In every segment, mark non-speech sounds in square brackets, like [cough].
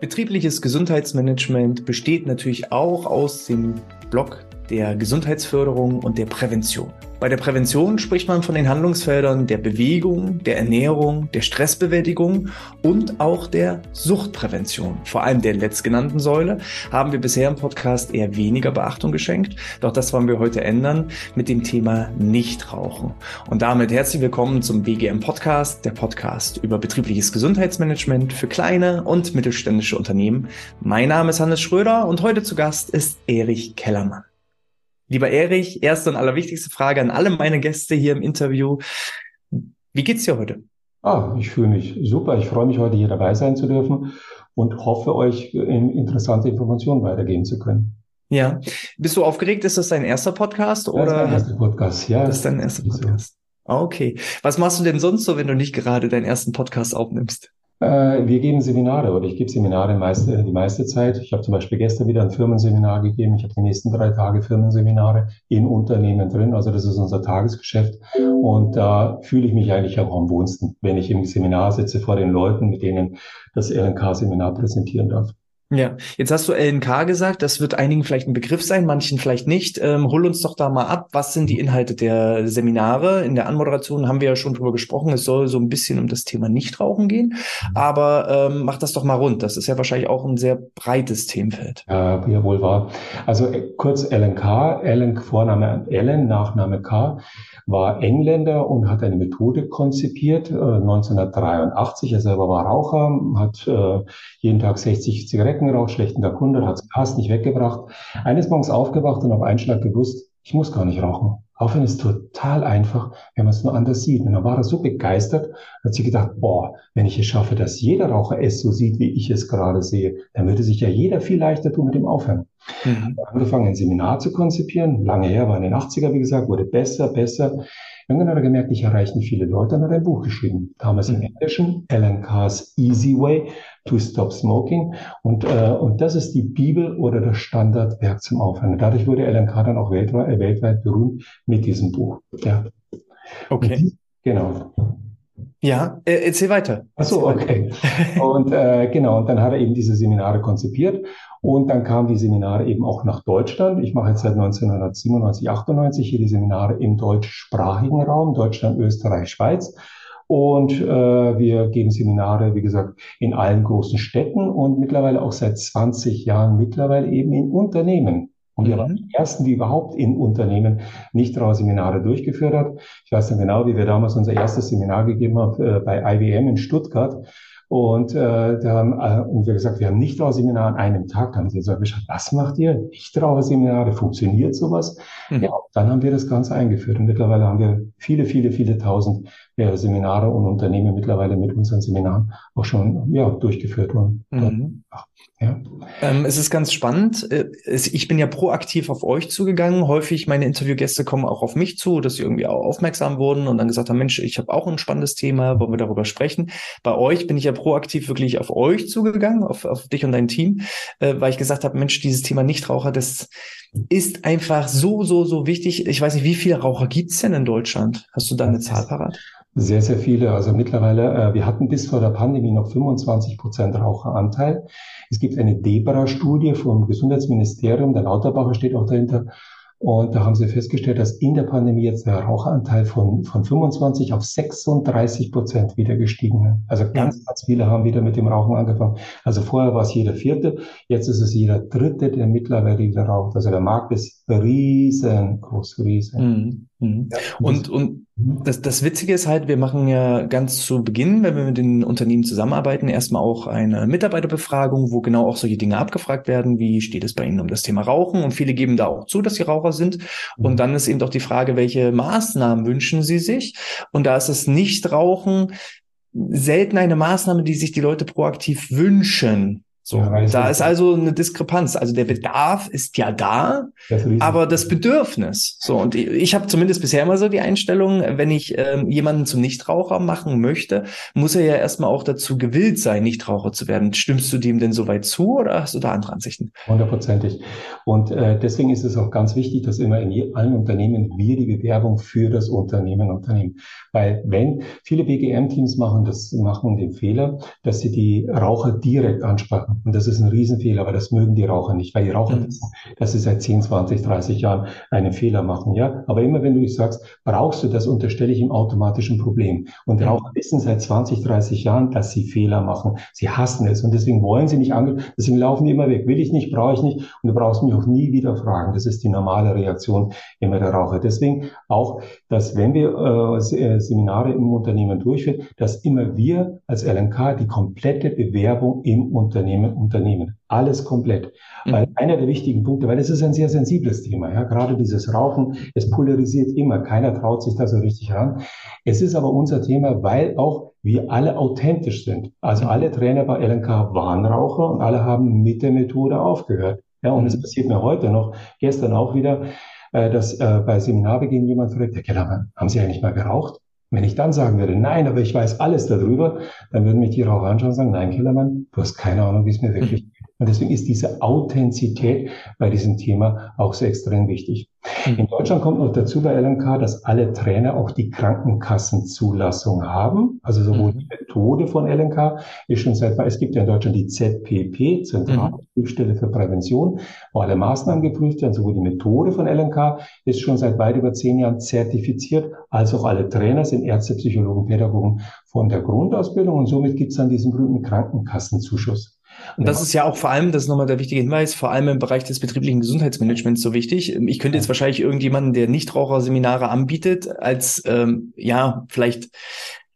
Betriebliches Gesundheitsmanagement besteht natürlich auch aus dem Block der Gesundheitsförderung und der Prävention. Bei der Prävention spricht man von den Handlungsfeldern der Bewegung, der Ernährung, der Stressbewältigung und auch der Suchtprävention. Vor allem der letztgenannten Säule haben wir bisher im Podcast eher weniger Beachtung geschenkt. Doch das wollen wir heute ändern mit dem Thema Nichtrauchen. Und damit herzlich willkommen zum BGM Podcast, der Podcast über betriebliches Gesundheitsmanagement für kleine und mittelständische Unternehmen. Mein Name ist Hannes Schröder und heute zu Gast ist Erich Kellermann. Lieber Erich, erste und allerwichtigste Frage an alle meine Gäste hier im Interview. Wie geht's dir heute? Ah, ich fühle mich super. Ich freue mich, heute hier dabei sein zu dürfen und hoffe, euch interessante Informationen weitergeben zu können. Ja. Bist du aufgeregt? Ist das dein erster Podcast? Oder? Das ist dein erster Podcast, ja. Das ist dein erster Podcast. So. Okay. Was machst du denn sonst so, wenn du nicht gerade deinen ersten Podcast aufnimmst? Äh, wir geben Seminare oder ich gebe Seminare meiste, die meiste Zeit. Ich habe zum Beispiel gestern wieder ein Firmenseminar gegeben. Ich habe die nächsten drei Tage Firmenseminare in Unternehmen drin. Also das ist unser Tagesgeschäft. Und da fühle ich mich eigentlich auch am wohnsten, wenn ich im Seminar sitze vor den Leuten, mit denen das LNK-Seminar präsentieren darf. Ja, jetzt hast du LNK gesagt, das wird einigen vielleicht ein Begriff sein, manchen vielleicht nicht. Ähm, hol uns doch da mal ab, was sind die Inhalte der Seminare? In der Anmoderation haben wir ja schon drüber gesprochen, es soll so ein bisschen um das Thema Nichtrauchen gehen, aber ähm, mach das doch mal rund. Das ist ja wahrscheinlich auch ein sehr breites Themenfeld. Ja, ja wohl wahr. Also äh, kurz LNK, LNK Vorname Ellen, Nachname K war Engländer und hat eine Methode konzipiert, äh, 1983. Er selber war Raucher, hat äh, jeden Tag 60 Zigaretten geraucht, schlechten Tag 100, hat Gas nicht weggebracht. Eines Morgens aufgewacht und auf einen Schlag gewusst, ich muss gar nicht rauchen. Rauchen ist total einfach, wenn man es nur anders sieht. Und dann war er so begeistert, hat sich gedacht, boah, wenn ich es schaffe, dass jeder Raucher es so sieht, wie ich es gerade sehe, dann würde sich ja jeder viel leichter tun mit dem Aufhören. Mhm. Angefangen, ein Seminar zu konzipieren. Lange her, war in den 80er, wie gesagt, wurde besser, besser. Irgendwann hat er gemerkt, ich erreiche nicht viele Leute, dann hat ein Buch geschrieben. Damals im mhm. Englischen, Alan Carr's Easy Way to Stop Smoking. Und, äh, und das ist die Bibel oder das Standardwerk zum Aufhören. Dadurch wurde Alan Carr dann auch weltweit, äh, weltweit berühmt mit diesem Buch. Ja. Okay. Die, genau. Ja, äh, erzähl weiter. Ach so, okay. [laughs] und äh, genau, und dann hat er eben diese Seminare konzipiert und dann kamen die Seminare eben auch nach Deutschland. Ich mache jetzt seit 1997, 98 hier die Seminare im deutschsprachigen Raum, Deutschland, Österreich, Schweiz. Und äh, wir geben Seminare, wie gesagt, in allen großen Städten und mittlerweile auch seit 20 Jahren mittlerweile eben in Unternehmen. Und wir waren mhm. die ersten, die überhaupt in Unternehmen nicht Seminare durchgeführt hat. Ich weiß noch genau, wie wir damals unser erstes Seminar gegeben haben äh, bei IBM in Stuttgart. Und äh, da haben äh, und wir gesagt, wir haben Nichtraucherseminar an einem Tag. Dann haben sie gesagt, was macht ihr? Nichtraucherseminare, funktioniert sowas? Mhm. Ja, dann haben wir das Ganze eingeführt. Und mittlerweile haben wir viele, viele, viele tausend ja, Seminare und Unternehmen mittlerweile mit unseren Seminaren auch schon ja, durchgeführt. Und, mhm. ja. Ähm, es ist ganz spannend. Äh, ich bin ja proaktiv auf euch zugegangen. Häufig meine Interviewgäste kommen auch auf mich zu, dass sie irgendwie auch aufmerksam wurden und dann gesagt haben, Mensch, ich habe auch ein spannendes Thema, wollen wir darüber sprechen. Bei euch bin ich ja proaktiv wirklich auf euch zugegangen, auf, auf dich und dein Team, äh, weil ich gesagt habe, Mensch, dieses Thema Nichtraucher, das ist einfach so, so, so wichtig. Ich weiß nicht, wie viele Raucher gibt's denn in Deutschland? Hast du da eine Zahl parat? Sehr, sehr viele. Also mittlerweile, äh, wir hatten bis vor der Pandemie noch 25 Prozent Raucheranteil. Es gibt eine DEBRA-Studie vom Gesundheitsministerium, der Lauterbacher steht auch dahinter, und da haben sie festgestellt, dass in der Pandemie jetzt der Raucheranteil von, von 25 auf 36 Prozent wieder gestiegen ist. Also ganz, ganz viele haben wieder mit dem Rauchen angefangen. Also vorher war es jeder Vierte, jetzt ist es jeder Dritte, der mittlerweile wieder raucht. Also der Markt ist riesengroß, riesen. Mhm. Mhm. Ja, und, und das, das Witzige ist halt, wir machen ja ganz zu Beginn, wenn wir mit den Unternehmen zusammenarbeiten, erstmal auch eine Mitarbeiterbefragung, wo genau auch solche Dinge abgefragt werden. Wie steht es bei Ihnen um das Thema Rauchen? Und viele geben da auch zu, dass sie Raucher sind. Und mhm. dann ist eben doch die Frage, welche Maßnahmen wünschen sie sich? Und da ist es Nichtrauchen selten eine Maßnahme, die sich die Leute proaktiv wünschen So, ja, da ist also eine Diskrepanz. Also der Bedarf ist ja da, das aber das Bedürfnis. So, und ich, ich habe zumindest bisher immer so die Einstellung, wenn ich ähm, jemanden zum Nichtraucher machen möchte, muss er ja erstmal auch dazu gewillt sein, Nichtraucher zu werden. Stimmst du dem denn soweit zu oder hast du da andere Ansichten? Hundertprozentig. Und äh, deswegen ist es auch ganz wichtig, dass immer in allen Unternehmen wir die Bewerbung für das Unternehmen unternehmen. Weil wenn viele BGM-Teams machen das machen den Fehler, dass sie die Raucher direkt ansprechen. Und das ist ein Riesenfehler, aber das mögen die Raucher nicht, weil die Raucher mhm. wissen, dass sie seit 10, 20, 30 Jahren einen Fehler machen, ja. Aber immer wenn du dich sagst, brauchst du das, unterstelle ich im automatischen Problem. Und mhm. Raucher wissen seit 20, 30 Jahren, dass sie Fehler machen. Sie hassen es und deswegen wollen sie nicht angehen, deswegen laufen die immer weg. Will ich nicht, brauche ich nicht und du brauchst mich auch nie wieder fragen. Das ist die normale Reaktion immer der Raucher. Deswegen auch, dass wenn wir äh, äh Seminare im Unternehmen durchführen, dass immer wir als LNK die komplette Bewerbung im Unternehmen Unternehmen, Unternehmen. Alles komplett. Mhm. Weil einer der wichtigen Punkte, weil es ist ein sehr sensibles Thema, ja, gerade dieses Rauchen, es polarisiert immer, keiner traut sich da so richtig ran. Es ist aber unser Thema, weil auch wir alle authentisch sind. Also alle Trainer bei LNK waren Raucher und alle haben mit der Methode aufgehört. Ja, und es mhm. passiert mir heute noch, gestern auch wieder, äh, dass äh, bei Seminarbeginn jemand fragt, Herr Kellermann, haben Sie eigentlich mal geraucht? Wenn ich dann sagen würde, nein, aber ich weiß alles darüber, dann würden mich die Raucher anschauen und sagen, nein, Kellermann, du hast keine Ahnung, wie es mir wirklich geht. Und deswegen ist diese Authentizität bei diesem Thema auch so extrem wichtig. In Deutschland kommt noch dazu bei LMK, dass alle Trainer auch die Krankenkassenzulassung haben. Also sowohl mhm. die Methode von LMK ist schon seit, es gibt ja in Deutschland die ZPP, Zentrale Prüfstelle für Prävention, wo alle Maßnahmen geprüft werden. Sowohl die Methode von LMK ist schon seit weit über zehn Jahren zertifiziert, als auch alle Trainer sind Ärzte, Psychologen, Pädagogen von der Grundausbildung. Und somit gibt es dann diesen berühmten Krankenkassenzuschuss. Und das ist ja auch vor allem, das ist nochmal der wichtige Hinweis, vor allem im Bereich des betrieblichen Gesundheitsmanagements so wichtig. Ich könnte jetzt wahrscheinlich irgendjemanden, der Nichtraucherseminare anbietet, als ähm, ja, vielleicht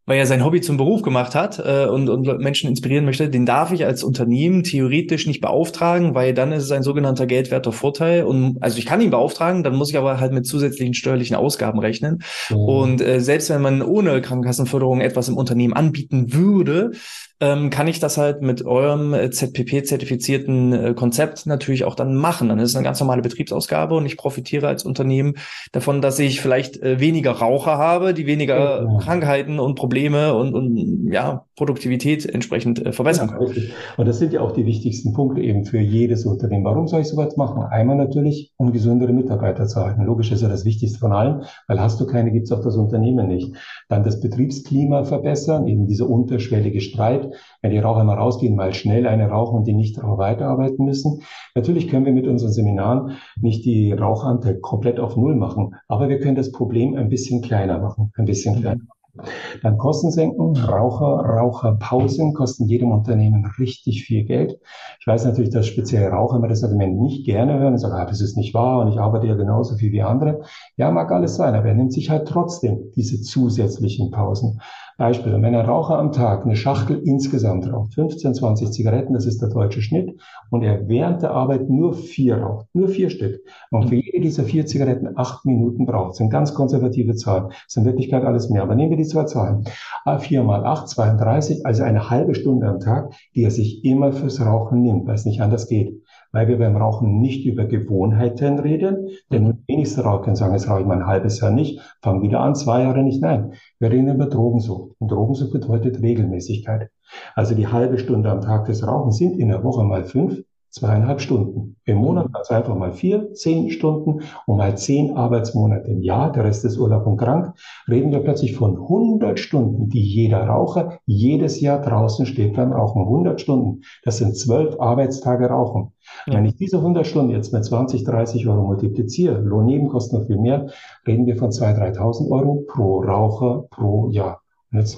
weil er sein Hobby zum Beruf gemacht hat äh, und, und Menschen inspirieren möchte, den darf ich als Unternehmen theoretisch nicht beauftragen, weil dann ist es ein sogenannter geldwerter Vorteil. Und also ich kann ihn beauftragen, dann muss ich aber halt mit zusätzlichen steuerlichen Ausgaben rechnen. Mhm. Und äh, selbst wenn man ohne Krankenkassenförderung etwas im Unternehmen anbieten würde, ähm, kann ich das halt mit eurem äh, ZPP-zertifizierten äh, Konzept natürlich auch dann machen. Dann ist es eine ganz normale Betriebsausgabe und ich profitiere als Unternehmen davon, dass ich vielleicht äh, weniger Raucher habe, die weniger ja. Krankheiten und Probleme und, und ja, Produktivität entsprechend äh, verbessern können. Ja, und das sind ja auch die wichtigsten Punkte eben für jedes Unternehmen. Warum soll ich sowas machen? Einmal natürlich, um gesündere Mitarbeiter zu halten. Logisch ist ja das Wichtigste von allem, weil hast du keine, gibt's auch das Unternehmen nicht. Dann das Betriebsklima verbessern, eben dieser unterschwellige Streit wenn die Raucher mal rausgehen, mal schnell eine rauchen und die Nichtraucher weiterarbeiten müssen. Natürlich können wir mit unseren Seminaren nicht die Rauchanteil komplett auf Null machen, aber wir können das Problem ein bisschen kleiner machen, ein bisschen kleiner. Dann Kosten senken, Raucher, Raucherpausen kosten jedem Unternehmen richtig viel Geld. Ich weiß natürlich, dass spezielle Raucher immer das Argument nicht gerne hören und sagen, ah, das ist nicht wahr und ich arbeite ja genauso viel wie andere. Ja, mag alles sein, aber er nimmt sich halt trotzdem diese zusätzlichen Pausen. Beispiel, wenn ein Raucher am Tag eine Schachtel insgesamt raucht, 15, 20 Zigaretten, das ist der deutsche Schnitt, und er während der Arbeit nur vier raucht, nur vier Stück, und für jede dieser vier Zigaretten acht Minuten braucht, das sind ganz konservative Zahlen, das ist in Wirklichkeit alles mehr, aber nehmen wir die zwei Zahlen, vier mal acht, 32, also eine halbe Stunde am Tag, die er sich immer fürs Rauchen nimmt, weil es nicht anders geht. Weil wir beim Rauchen nicht über Gewohnheiten reden, denn nur wenigste Raucher sagen, jetzt rauche ich mal ein halbes Jahr nicht, fange wieder an, zwei Jahre nicht. Nein, wir reden über Drogensucht. Und Drogensucht bedeutet Regelmäßigkeit. Also die halbe Stunde am Tag des Rauchens sind in der Woche mal fünf, zweieinhalb Stunden. Im Monat also einfach mal vier, zehn Stunden und mal zehn Arbeitsmonate im Jahr, der Rest ist Urlaub und krank, reden wir plötzlich von 100 Stunden, die jeder Raucher jedes Jahr draußen steht beim Rauchen. 100 Stunden, das sind zwölf Arbeitstage Rauchen. Ja. Wenn ich diese 100 Stunden jetzt mit 20, 30 Euro multipliziere, Lohnnebenkosten noch viel mehr, reden wir von 2.000, 3.000 Euro pro Raucher pro Jahr.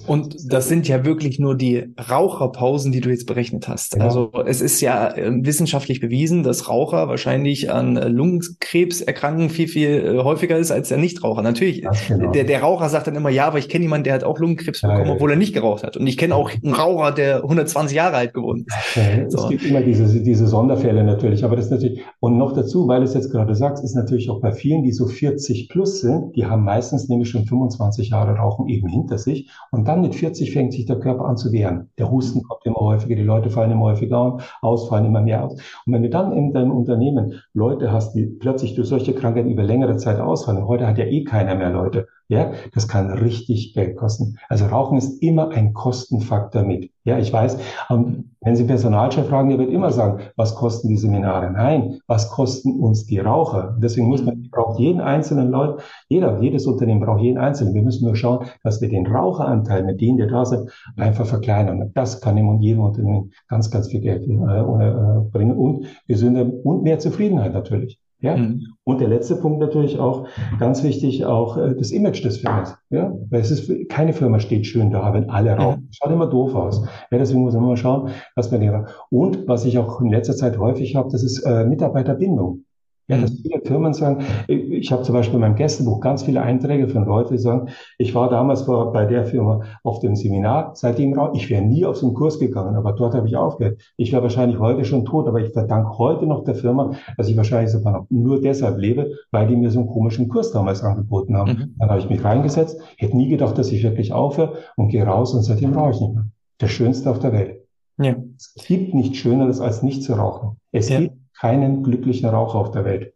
Und das sind ja wirklich nur die Raucherpausen, die du jetzt berechnet hast. Ja. Also es ist ja äh, wissenschaftlich bewiesen, dass Raucher wahrscheinlich an äh, Lungenkrebs erkranken viel, viel äh, häufiger ist als der Nichtraucher. Natürlich, genau. der, der Raucher sagt dann immer, ja, aber ich kenne jemanden, der hat auch Lungenkrebs bekommen, ja, obwohl er nicht geraucht hat. Und ich kenne auch einen Raucher, der 120 Jahre alt geworden ist. So. Es gibt immer diese, diese Sonderfälle natürlich, aber das ist natürlich, und noch dazu, weil du es jetzt gerade sagst, ist natürlich auch bei vielen, die so 40 plus sind, die haben meistens nämlich schon 25 Jahre Rauchen eben hinter sich Und dann mit 40 fängt sich der Körper an zu wehren. Der Husten kommt immer häufiger, die Leute fallen immer häufiger aus, fallen immer mehr aus. Und wenn du dann in deinem Unternehmen Leute hast, die plötzlich durch solche Krankheiten über längere Zeit ausfallen, heute hat ja eh keiner mehr Leute, ja, das kann richtig Geld kosten. Also Rauchen ist immer ein Kostenfaktor mit. Ja, ich weiß, wenn Sie Personalchef fragen, der wird immer sagen, was kosten die Seminare? Nein, was kosten uns die Raucher? Deswegen muss man, braucht jeden einzelnen Leut, jeder, jedes Unternehmen braucht jeden einzelnen. Wir müssen nur schauen, dass wir den Raucheranteil mit denen, die da sind, einfach verkleinern. Und das kann in jedem Unternehmen ganz, ganz viel Geld äh, äh, bringen und gesünder und mehr Zufriedenheit natürlich. Ja? Mhm. Und der letzte Punkt natürlich auch, ganz wichtig, auch äh, das Image des Firmas. Ja? Weil es ist, keine Firma steht schön da, wenn alle rauchen. Mhm. Schaut immer doof aus. Ja, deswegen muss man immer schauen, dass man den Und was ich auch in letzter Zeit häufig habe, das ist äh, Mitarbeiterbindung. Ja, dass mhm. viele Firmen sagen, ich habe zum Beispiel in meinem Gästebuch ganz viele Einträge von Leuten, die sagen, ich war damals bei der Firma auf dem Seminar, seitdem ich wäre nie auf so einen Kurs gegangen, aber dort habe ich aufgehört. Ich wäre wahrscheinlich heute schon tot, aber ich verdanke heute noch der Firma, dass ich wahrscheinlich sogar noch nur deshalb lebe, weil die mir so einen komischen Kurs damals angeboten haben. Mhm. Dann habe ich mich reingesetzt, hätte nie gedacht, dass ich wirklich aufhöre und gehe raus und seitdem rauche ich nicht mehr. Der Schönste auf der Welt. Ja. Es gibt nichts Schöneres, als nicht zu rauchen. Es ja. gibt keinen glücklichen Raucher auf der Welt.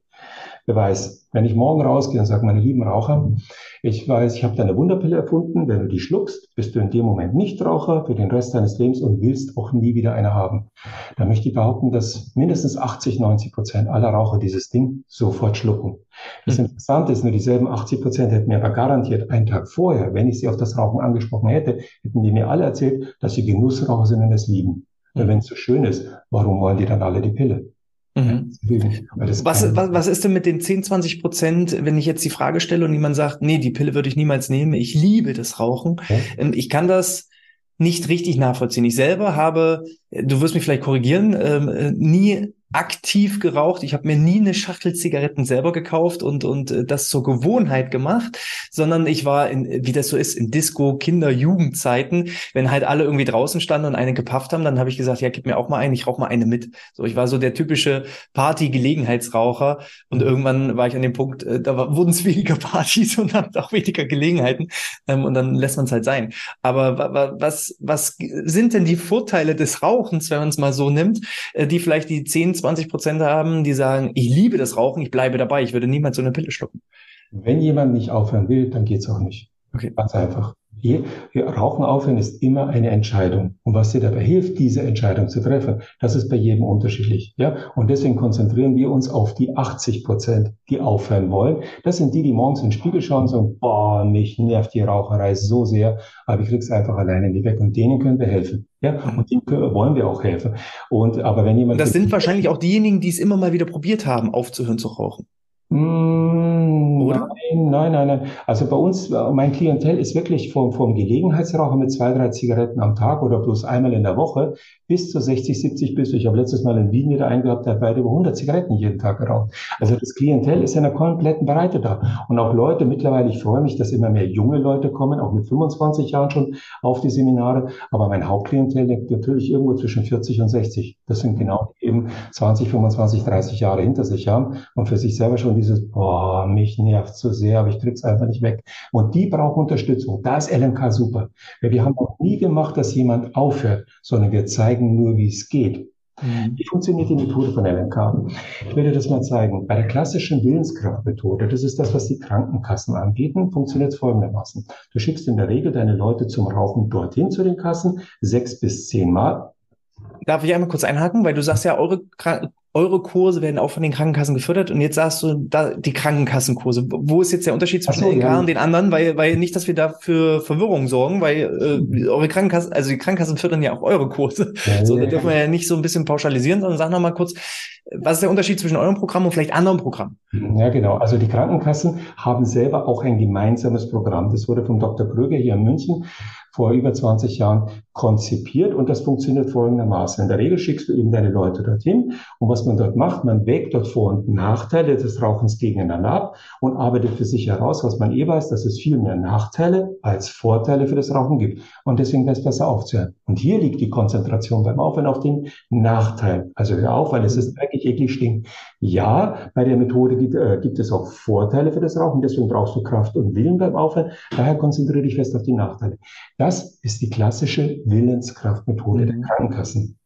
Wer weiß, wenn ich morgen rausgehe und sage, meine lieben Raucher, ich weiß, ich habe da eine Wunderpille erfunden, wenn du die schluckst, bist du in dem Moment nicht Raucher für den Rest deines Lebens und willst auch nie wieder eine haben. Da möchte ich behaupten, dass mindestens 80, 90 Prozent aller Raucher dieses Ding sofort schlucken. Das mhm. Interessante ist, nur dieselben 80 Prozent hätten mir aber garantiert einen Tag vorher, wenn ich sie auf das Rauchen angesprochen hätte, hätten die mir alle erzählt, dass sie Genussraucher sind und es lieben. Mhm. Wenn es so schön ist, warum wollen die dann alle die Pille? Mhm. Was, was, was ist denn mit den 10, 20 Prozent, wenn ich jetzt die Frage stelle und jemand sagt, nee, die Pille würde ich niemals nehmen, ich liebe das Rauchen. Okay. Ich kann das nicht richtig nachvollziehen. Ich selber habe, du wirst mich vielleicht korrigieren, ähm, äh, nie aktiv geraucht. Ich habe mir nie eine Schachtel Zigaretten selber gekauft und und äh, das zur Gewohnheit gemacht, sondern ich war in wie das so ist in Disco Kinder Jugendzeiten, wenn halt alle irgendwie draußen standen und eine gepafft haben, dann habe ich gesagt, ja, gib mir auch mal eine, ich rauche mal eine mit. So, ich war so der typische Party Gelegenheitsraucher und mhm. irgendwann war ich an dem Punkt, äh, da [laughs] wurden es weniger Partys und dann auch weniger Gelegenheiten ähm, und dann lässt man es halt sein. Aber was was sind denn die Vorteile des Rauchens, wenn man es mal so nimmt, äh, die vielleicht die 10 20 Prozent haben, die sagen, ich liebe das Rauchen, ich bleibe dabei, ich würde niemals so eine Pille schlucken. Wenn jemand nicht aufhören will, dann geht's auch nicht. Okay. Ganz einfach. Rauchen aufhören ist immer eine Entscheidung. Und was dir dabei hilft, diese Entscheidung zu treffen, das ist bei jedem unterschiedlich. Ja? Und deswegen konzentrieren wir uns auf die 80 Prozent, die aufhören wollen. Das sind die, die morgens in den Spiegel schauen und sagen, boah, mich nervt die Raucherei so sehr, aber ich krieg's einfach alleine nicht weg. Und denen können wir helfen. Ja, und denen wollen wir auch helfen. Und, aber wenn jemand. Das sind wahrscheinlich auch diejenigen, die es immer mal wieder probiert haben, aufzuhören zu rauchen. Mm, Oder? Nein, nein, nein, nein. Also bei uns, äh, mein Klientel ist wirklich vom, vom Gelegenheitsraucher mit zwei, drei Zigaretten am Tag oder bloß einmal in der Woche bis zu 60, 70 bis. Ich habe letztes Mal in Wien wieder eingehabt, der hat weit über 100 Zigaretten jeden Tag geraucht. Also das Klientel ist in einer kompletten Breite da. Und auch Leute, mittlerweile, ich freue mich, dass immer mehr junge Leute kommen, auch mit 25 Jahren schon auf die Seminare. Aber mein Hauptklientel liegt natürlich irgendwo zwischen 40 und 60. Das sind genau eben 20, 25, 30 Jahre hinter sich haben und für sich selber schon dieses, boah, mich nervt so sehr, aber ich krieg's einfach nicht weg. Und die brauchen Unterstützung. Da ist LMK super. Weil wir haben auch nie gemacht, dass jemand aufhört, sondern wir zeigen nur, wie es geht. Mhm. Wie funktioniert die Methode von LMK? Ich will dir das mal zeigen. Bei der klassischen Willenskraftmethode, das ist das, was die Krankenkassen anbieten, funktioniert es folgendermaßen. Du schickst in der Regel deine Leute zum Rauchen dorthin zu den Kassen, sechs bis zehn Mal. Darf ich einmal kurz einhaken, weil du sagst ja, eure eure Kurse werden auch von den Krankenkassen gefördert und jetzt sagst du da die Krankenkassenkurse. Wo ist jetzt der Unterschied zwischen LK ja. und den anderen? Weil, weil nicht, dass wir da für Verwirrung sorgen, weil äh, eure Krankenkassen, also die Krankenkassen fördern ja auch eure Kurse. Ja, so, da dürfen wir ja nicht so ein bisschen pauschalisieren, sondern sag noch mal kurz, was ist der Unterschied zwischen eurem Programm und vielleicht anderen Programmen? Ja, genau. Also die Krankenkassen haben selber auch ein gemeinsames Programm. Das wurde vom Dr. Kröger hier in München vor über 20 Jahren konzipiert und das funktioniert folgendermaßen. In der Regel schickst du eben deine Leute dorthin und was man dort macht, man wägt dort Vor- und Nachteile des Rauchens gegeneinander ab und arbeitet für sich heraus, was man eh weiß, dass es viel mehr Nachteile als Vorteile für das Rauchen gibt und deswegen wäre es besser aufzuhören. Und hier liegt die Konzentration beim Aufhören auf den Nachteil. Also hör auf, weil es ist dreckig, eklig, stinkt. Ja, bei der Methode gibt, äh, gibt es auch Vorteile für das Rauchen, deswegen brauchst du Kraft und Willen beim Aufhören. Daher konzentriere dich fest auf die Nachteile. Das ist die klassische Willenskraftmethode der mhm. Krankenkassen.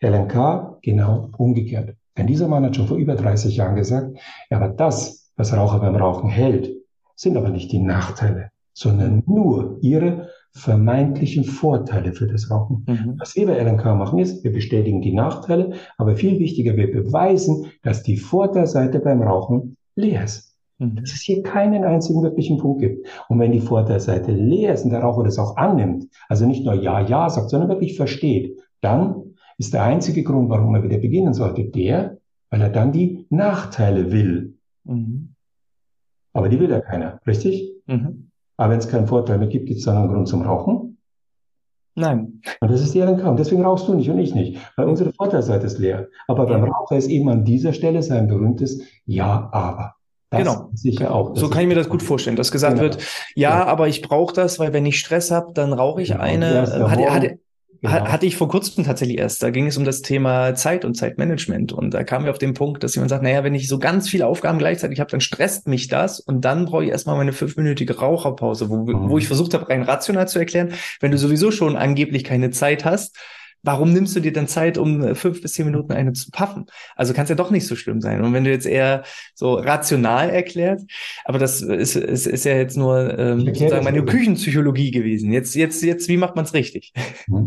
LNK genau umgekehrt. Denn dieser Mann hat schon vor über 30 Jahren gesagt, ja, aber das, was Raucher beim Rauchen hält, sind aber nicht die Nachteile, sondern nur ihre vermeintlichen Vorteile für das Rauchen. Mhm. Was wir bei LNK machen ist, wir bestätigen die Nachteile, aber viel wichtiger, wir beweisen, dass die Vorteilseite beim Rauchen leer ist. Mhm. Dass es hier keinen einzigen wirklichen Punkt gibt. Und wenn die Vorteilseite leer ist und der Raucher das auch annimmt, also nicht nur Ja, Ja sagt, sondern wirklich versteht, dann ist der einzige Grund, warum er wieder beginnen sollte, der, weil er dann die Nachteile will. Mhm. Aber die will ja keiner, richtig? Mhm. Aber wenn es keinen Vorteil mehr gibt, gibt es dann einen Grund zum Rauchen? Nein. Und das ist RNK. Und deswegen rauchst du nicht und ich nicht, weil unsere Vorteilseite ist leer. Aber beim Raucher ist eben an dieser Stelle sein berühmtes Ja, aber. Das genau. Sicher auch. So kann ich mir das gut vorstellen, dass gesagt genau. wird, ja, ja, aber ich brauche das, weil wenn ich Stress habe, dann rauche ich genau. eine. Hat, hat, Genau. Hatte ich vor kurzem tatsächlich erst. Da ging es um das Thema Zeit und Zeitmanagement. Und da kamen wir auf den Punkt, dass jemand sagt, naja, wenn ich so ganz viele Aufgaben gleichzeitig habe, dann stresst mich das. Und dann brauche ich erstmal meine fünfminütige Raucherpause, wo, mhm. wo ich versucht habe, rein rational zu erklären, wenn du sowieso schon angeblich keine Zeit hast, warum nimmst du dir dann Zeit, um äh, fünf bis zehn Minuten eine zu paffen? Also kann es ja doch nicht so schlimm sein. Und wenn du jetzt eher so rational erklärst, aber das ist, ist, ist ja jetzt nur ähm, sozusagen meine Küchenpsychologie gewesen. Jetzt, jetzt, jetzt, wie macht man es richtig?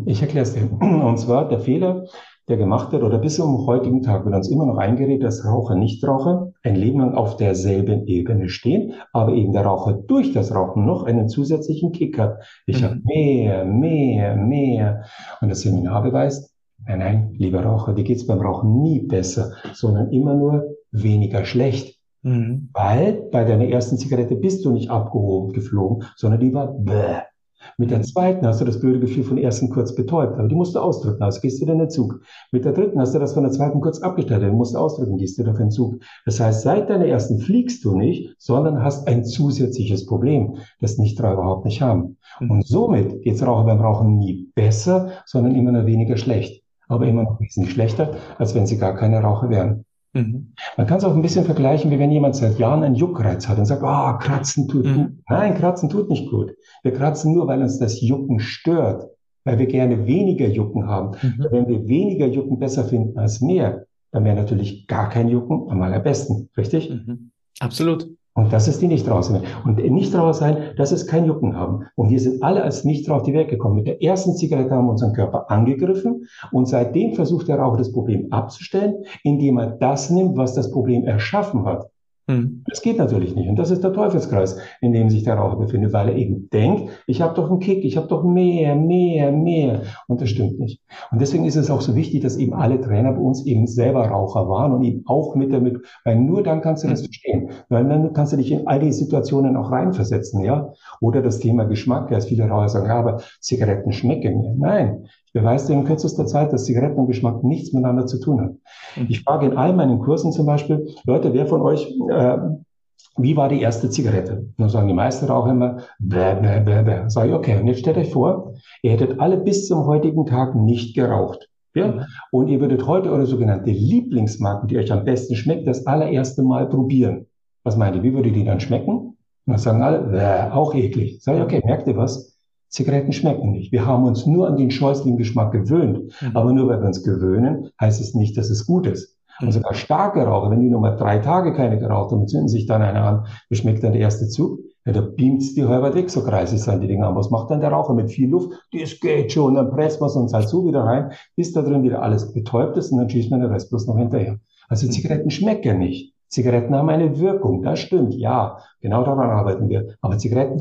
Ich erkläre es dir. Und zwar der Fehler, der gemacht wird, oder bis zum heutigen Tag wird uns immer noch eingeredet, dass Raucher, Nichtraucher ein Leben lang auf derselben Ebene stehen, aber eben der Raucher durch das Rauchen noch einen zusätzlichen Kick hat. Ich mhm. habe mehr, mehr, mehr. Und das Seminar beweist, nein, nein, lieber Raucher, dir geht's beim Rauchen nie besser, sondern immer nur weniger schlecht. Mhm. Weil bei deiner ersten Zigarette bist du nicht abgehoben geflogen, sondern die war bäh. Mit der zweiten hast du das blöde Gefühl von der ersten kurz betäubt, aber die musst du ausdrücken, also gehst du in den Zug. Mit der dritten hast du das von der zweiten kurz abgestellt, die musst du ausdrücken, gehst du auf den Zug. Das heißt, seit deiner ersten fliegst du nicht, sondern hast ein zusätzliches Problem, das Nichtraucher überhaupt nicht haben. Mhm. Und somit geht's Raucher beim Rauchen nie besser, sondern immer nur weniger schlecht. Aber immer noch wesentlich schlechter, als wenn sie gar keine Raucher wären. Mhm. Man kann es auch ein bisschen vergleichen, wie wenn jemand seit Jahren einen Juckreiz hat und sagt, ah, oh, Kratzen tut mhm. gut. Nein, Kratzen tut nicht gut. Wir kratzen nur, weil uns das Jucken stört, weil wir gerne weniger Jucken haben. Mhm. Wenn wir weniger Jucken besser finden als mehr, dann wäre natürlich gar kein Jucken am allerbesten, richtig? Mhm. Absolut. Und das ist die Nichtraucher sein. Und Nichtraucher sein, das ist kein Jucken haben. Und wir sind alle als Nichtraucher auf die Welt gekommen. Mit der ersten Zigarette haben wir unseren Körper angegriffen. Und seitdem versucht der Raucher das Problem abzustellen, indem er das nimmt, was das Problem erschaffen hat. Hm. Das geht natürlich nicht. Und das ist der Teufelskreis, in dem sich der Raucher befindet, weil er eben denkt, ich habe doch einen Kick, ich habe doch mehr, mehr, mehr. Und das stimmt nicht. Und deswegen ist es auch so wichtig, dass eben alle Trainer bei uns eben selber Raucher waren und eben auch mit damit, weil nur dann kannst du das hm. verstehen. Weil dann kannst du dich in all die Situationen auch reinversetzen, ja. Oder das Thema Geschmack, ja, viele Raucher sagen, ja, aber Zigaretten schmecken mir. Nein, beweist in kürzester Zeit, dass Zigaretten und Geschmack nichts miteinander zu tun haben. Mhm. Ich frage in all meinen Kursen zum Beispiel, Leute, wer von euch, äh, wie war die erste Zigarette? Und dann sagen die meisten auch immer, bäh, bäh, bäh, bäh. Sag ich, okay, und jetzt stellt euch vor, ihr hättet alle bis zum heutigen Tag nicht geraucht. Ja? Mhm. Und ihr würdet heute eure sogenannte Lieblingsmarken, die euch am besten schmeckt, das allererste Mal probieren. Was meint ihr, wie würde die dann schmecken? Und dann sagen alle, bäh, auch eklig. Sag ich, okay, merkt ihr was? Zigaretten schmecken nicht. Wir haben uns nur an den scheußlichen Geschmack gewöhnt. Mhm. Aber nur weil wir uns gewöhnen, heißt es nicht, dass es gut ist. Mhm. Und sogar starke Raucher, wenn die nur mal drei Tage keine geraucht haben, zünden sich dann einer an, wie schmeckt dann der erste Zug? Ja, da beamt's die halber weg, so kreisig sind die Dinger. Was macht dann der Raucher mit viel Luft? Das geht schon. Dann presst man es uns halt so wieder rein, bis da drin wieder alles betäubt ist und dann schießt man den Rest bloß noch hinterher. Also mhm. Zigaretten schmecken nicht. Zigaretten haben eine Wirkung, das stimmt, ja, genau daran arbeiten wir. Aber Zigaretten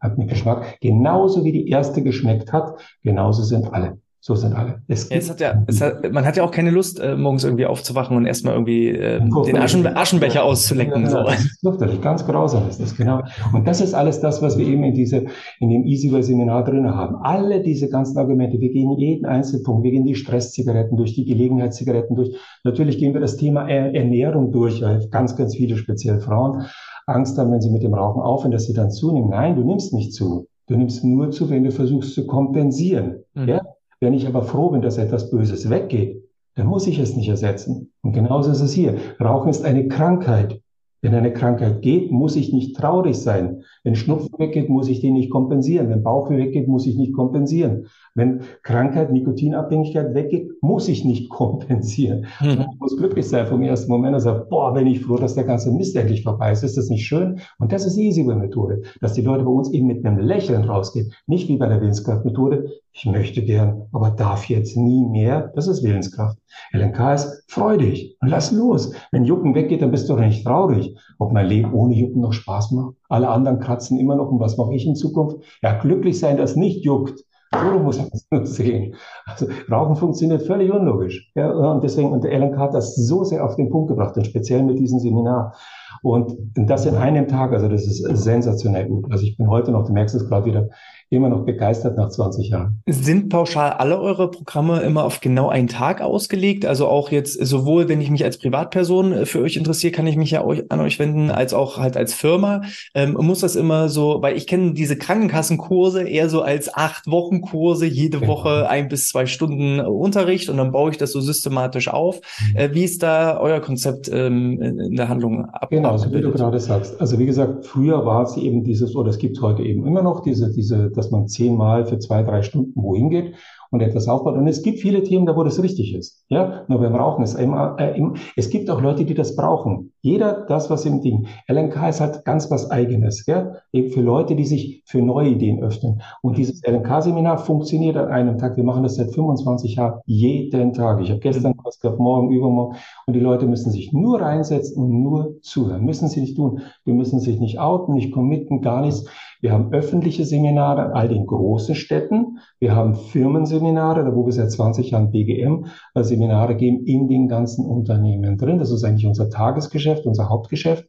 haben einen Geschmack, genauso wie die erste geschmeckt hat, genauso sind alle. So sind alle. Es ja, es hat ja, es hat, man hat ja auch keine Lust, äh, morgens irgendwie aufzuwachen und erstmal irgendwie äh, den Aschen, Aschenbecher auszulecken. Ja, so. Das ist fürchterlich, ganz grausam ist das, genau. Und das ist alles das, was wir eben in diese, in dem Easyway-Seminar drin haben. Alle diese ganzen Argumente, wir gehen jeden Einzelpunkt, wir gehen die Stresszigaretten durch, die Gelegenheitszigaretten durch. Natürlich gehen wir das Thema Ernährung durch, weil ganz, ganz viele, speziell Frauen, Angst haben, wenn sie mit dem Rauchen aufhören, dass sie dann zunehmen. Nein, du nimmst nicht zu. Du nimmst nur zu, wenn du versuchst zu kompensieren. Mhm. Ja? Wenn ich aber froh bin, dass etwas Böses weggeht, dann muss ich es nicht ersetzen. Und genauso ist es hier. Rauchen ist eine Krankheit. Wenn eine Krankheit geht, muss ich nicht traurig sein. Wenn Schnupfen weggeht, muss ich den nicht kompensieren. Wenn Bauchweh weggeht, muss ich nicht kompensieren. Wenn Krankheit, Nikotinabhängigkeit weggeht, muss ich nicht [laughs] kompensieren. Hm. Ich muss glücklich sein vom ersten Moment und sagen, boah, bin ich froh, dass der ganze Mist endlich vorbei ist. Ist das nicht schön? Und das ist die Easyway-Methode, dass die Leute bei uns eben mit einem Lächeln rausgehen. Nicht wie bei der Willenskraft-Methode. Ich möchte gern, aber darf jetzt nie mehr. Das ist Willenskraft. LNK ist freudig und lass los. Wenn Jucken weggeht, dann bist du doch nicht traurig. Ob mein Leben ohne Jucken noch Spaß macht? Alle anderen kratzen immer noch. Und was mache ich in Zukunft? Ja, glücklich sein, dass nicht juckt. So muss man es [laughs] nur sehen. Also Rauchen funktioniert völlig unlogisch. Ja, und deswegen, und der LNK hat das so sehr auf den Punkt gebracht, und speziell mit diesem Seminar. Und das in einem Tag, also das ist sensationell gut. Also ich bin heute noch, du merkst es gerade wieder, immer noch begeistert nach 20 Jahren. Sind pauschal alle eure Programme immer auf genau einen Tag ausgelegt? Also auch jetzt sowohl, wenn ich mich als Privatperson äh, für euch interessiere, kann ich mich ja euch, an euch wenden, als auch halt als Firma. Ähm, muss das immer so, weil ich kenne diese Krankenkassenkurse eher so als acht Wochen Kurse, jede genau. Woche ein bis zwei Stunden Unterricht und dann baue ich das so systematisch auf. Mhm. Äh, wie ist da euer Konzept ähm, in der Handlung ab? Genau, so wie du gerade sagst. Also wie gesagt, früher war es eben dieses, oder es gibt heute eben immer noch diese, diese dass man zehnmal für zwei, drei Stunden wohin geht und etwas aufbaut. Und es gibt viele Themen, da wo das richtig ist. Ja, nur beim Rauchen ist immer, äh, immer, es gibt auch Leute, die das brauchen. Jeder das, was im Ding. LNK ist halt ganz was Eigenes, ja, eben für Leute, die sich für neue Ideen öffnen. Und dieses LNK-Seminar funktioniert an einem Tag. Wir machen das seit 25 Jahren jeden Tag. Ich habe gestern was gehabt, morgen, übermorgen. Und die Leute müssen sich nur reinsetzen und nur zuhören. Müssen sie nicht tun. Die müssen sich nicht outen, nicht committen, gar nichts. Wir haben öffentliche Seminare an all den großen Städten. Wir haben Firmenseminare, da wo wir seit 20 Jahren BGM äh, Seminare geben in den ganzen Unternehmen drin. Das ist eigentlich unser Tagesgeschäft, unser Hauptgeschäft.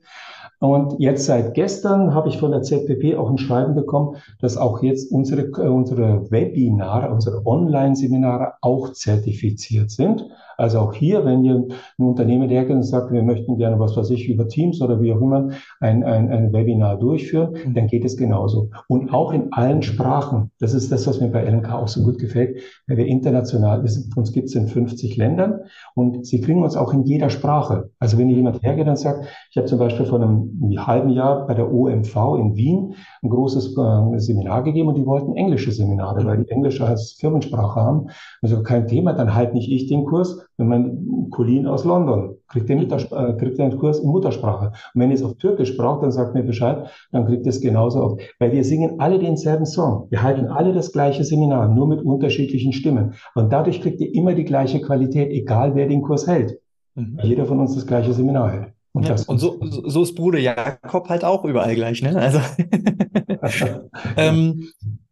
Und jetzt seit gestern habe ich von der ZPP auch ein Schreiben bekommen, dass auch jetzt unsere, äh, unsere Webinare, unsere Online-Seminare auch zertifiziert sind. Also auch hier, wenn ihr ein Unternehmen hergeht und sagt, wir möchten gerne, was weiß ich, über Teams oder wie auch immer ein, ein, ein Webinar durchführen, mhm. dann geht es genauso. Und auch in allen Sprachen. Das ist das, was mir bei LMK auch so gut gefällt, weil wir international, wir sind, uns gibt es in 50 Ländern und sie kriegen uns auch in jeder Sprache. Also wenn jemand hergeht und sagt, ich habe zum Beispiel vor einem halben Jahr bei der OMV in Wien ein großes äh, Seminar gegeben und die wollten englische Seminare, weil die Englische als Firmensprache haben. Also kein Thema, dann halt nicht ich den Kurs, wenn man Colin aus London kriegt den, äh, kriegt den Kurs in Muttersprache. Und wenn ihr es auf Türkisch braucht, dann sagt mir Bescheid, dann kriegt ihr es genauso auf. Weil wir singen alle denselben Song. Wir halten alle das gleiche Seminar, nur mit unterschiedlichen Stimmen. Und dadurch kriegt ihr immer die gleiche Qualität, egal wer den Kurs hält. Mhm. Jeder von uns das gleiche Seminar hält. Und, ja, und so, so ist Bruder Jakob halt auch überall gleich, ne? Also [laughs] ähm,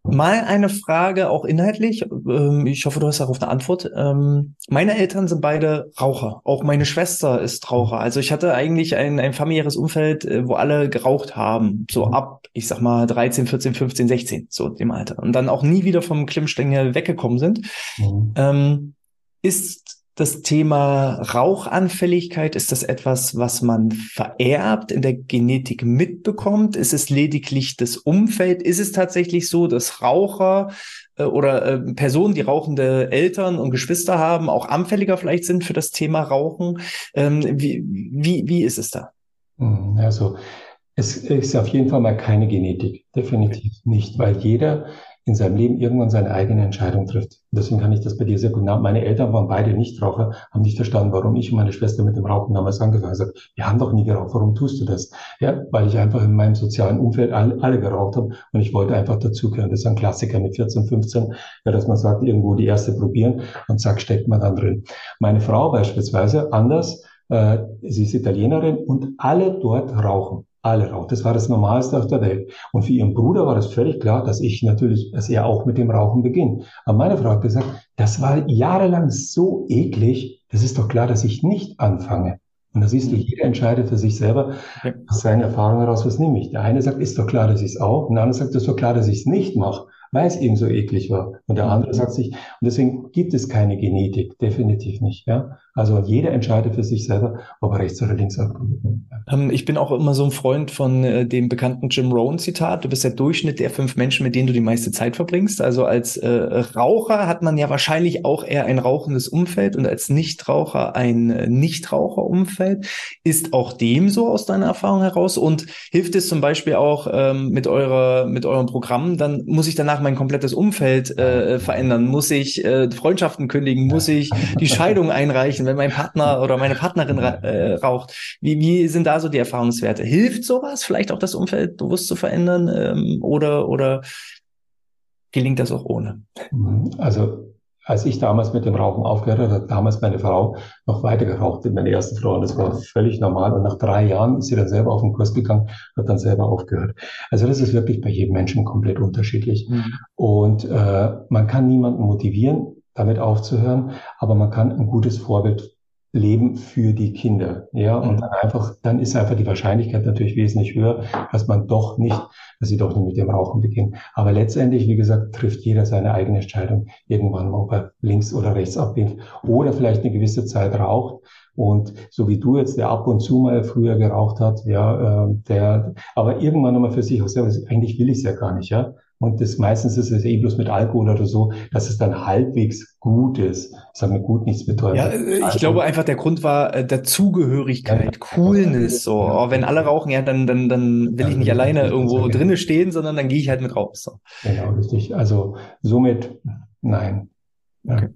Mal eine Frage, auch inhaltlich. Ähm, ich hoffe, du hast darauf eine Antwort. Ähm, meine Eltern sind beide Raucher. Auch meine Schwester ist Raucher. Also ich hatte eigentlich ein, ein familiäres Umfeld, äh, wo alle geraucht haben. So mhm. ab, ich sag mal, 13, 14, 15, 16, so dem Alter. Und dann auch nie wieder vom Klimmstängel weggekommen sind. Mhm. Ähm, ist das Thema Rauchanfälligkeit, ist das etwas, was man vererbt, in der Genetik mitbekommt? Ist es lediglich das Umfeld? Ist es tatsächlich so, dass Raucher äh, oder äh, Personen, die rauchende Eltern und Geschwister haben, auch anfälliger vielleicht sind für das Thema Rauchen? Ähm, wie, wie, wie ist es da? Hm, also, es ist auf jeden Fall mal keine Genetik. Definitiv nicht, weil jeder in seinem Leben irgendwann seine eigene Entscheidung trifft. Deswegen kann ich das bei dir sehr gut nach. Meine Eltern waren beide Nichtraucher, haben nicht verstanden, warum ich und meine Schwester mit dem Rauchen damals angefangen haben. Wir haben doch nie geraucht, warum tust du das? Ja, weil ich einfach in meinem sozialen Umfeld alle, alle geraucht habe und ich wollte einfach dazugehören. Das ist ein Klassiker mit 14, 15, ja, dass man sagt, irgendwo die erste probieren und zack, steckt man dann drin. Meine Frau beispielsweise, anders, äh, sie ist Italienerin und alle dort rauchen. Alle rauchen. Das war das Normalste auf der Welt. Und für ihren Bruder war das völlig klar, dass ich natürlich, dass er auch mit dem Rauchen beginnt. Aber meine Frau hat gesagt, das war jahrelang so eklig, das ist doch klar, dass ich nicht anfange. Und da siehst du, jeder entscheidet für sich selber aus seinen Erfahrungen heraus, was nehme ich. Der eine sagt, ist doch klar, dass ich es auch. Und der andere sagt, ist doch klar, dass ich es nicht mache weil es eben so eklig war. Und der andere sagt sich, und deswegen gibt es keine Genetik, definitiv nicht. Ja? Also jeder entscheidet für sich selber, ob er rechts oder links. Ähm, ich bin auch immer so ein Freund von äh, dem bekannten Jim Rohn Zitat. Du bist der Durchschnitt der fünf Menschen, mit denen du die meiste Zeit verbringst. Also als äh, Raucher hat man ja wahrscheinlich auch eher ein rauchendes Umfeld und als Nichtraucher ein äh, Nichtraucherumfeld. Ist auch dem so aus deiner Erfahrung heraus? Und hilft es zum Beispiel auch ähm, mit eurer mit eurem Programm? Dann muss ich danach mein komplettes Umfeld äh, verändern? Muss ich äh, Freundschaften kündigen? Muss ich die Scheidung [laughs] einreichen, wenn mein Partner oder meine Partnerin äh, raucht? Wie, wie sind da so die Erfahrungswerte? Hilft sowas, vielleicht auch das Umfeld bewusst zu verändern? Ähm, oder, oder gelingt das auch ohne? Mhm. Also als ich damals mit dem Rauchen aufgehört habe, hat damals meine Frau noch weiter geraucht in meiner ersten Frau. Und das war völlig normal. Und nach drei Jahren ist sie dann selber auf den Kurs gegangen, hat dann selber aufgehört. Also das ist wirklich bei jedem Menschen komplett unterschiedlich. Mhm. Und äh, man kann niemanden motivieren, damit aufzuhören, aber man kann ein gutes Vorbild leben für die Kinder. Ja, und mhm. dann einfach, dann ist einfach die Wahrscheinlichkeit natürlich wesentlich höher, dass man doch nicht, dass sie doch nicht mit dem Rauchen beginnen. Aber letztendlich, wie gesagt, trifft jeder seine eigene Entscheidung irgendwann, ob er links oder rechts abbiegt oder vielleicht eine gewisse Zeit raucht. Und so wie du jetzt, der ab und zu mal früher geraucht hat, ja, äh, der, aber irgendwann nochmal für sich, eigentlich will ich es ja gar nicht, ja. Und das meistens ist es eh bloß mit Alkohol oder so, dass es dann halbwegs gut ist. Das hat mir gut nichts bedeutet. Ja, äh, ich also, glaube einfach, der Grund war äh, der Zugehörigkeit, ja, Coolness. So, ja. oh, wenn alle rauchen, ja, dann, dann, dann will ich nicht alleine irgendwo drinnen stehen, sondern dann gehe ich halt mit raus. So. Genau, richtig. Also somit, nein. Okay.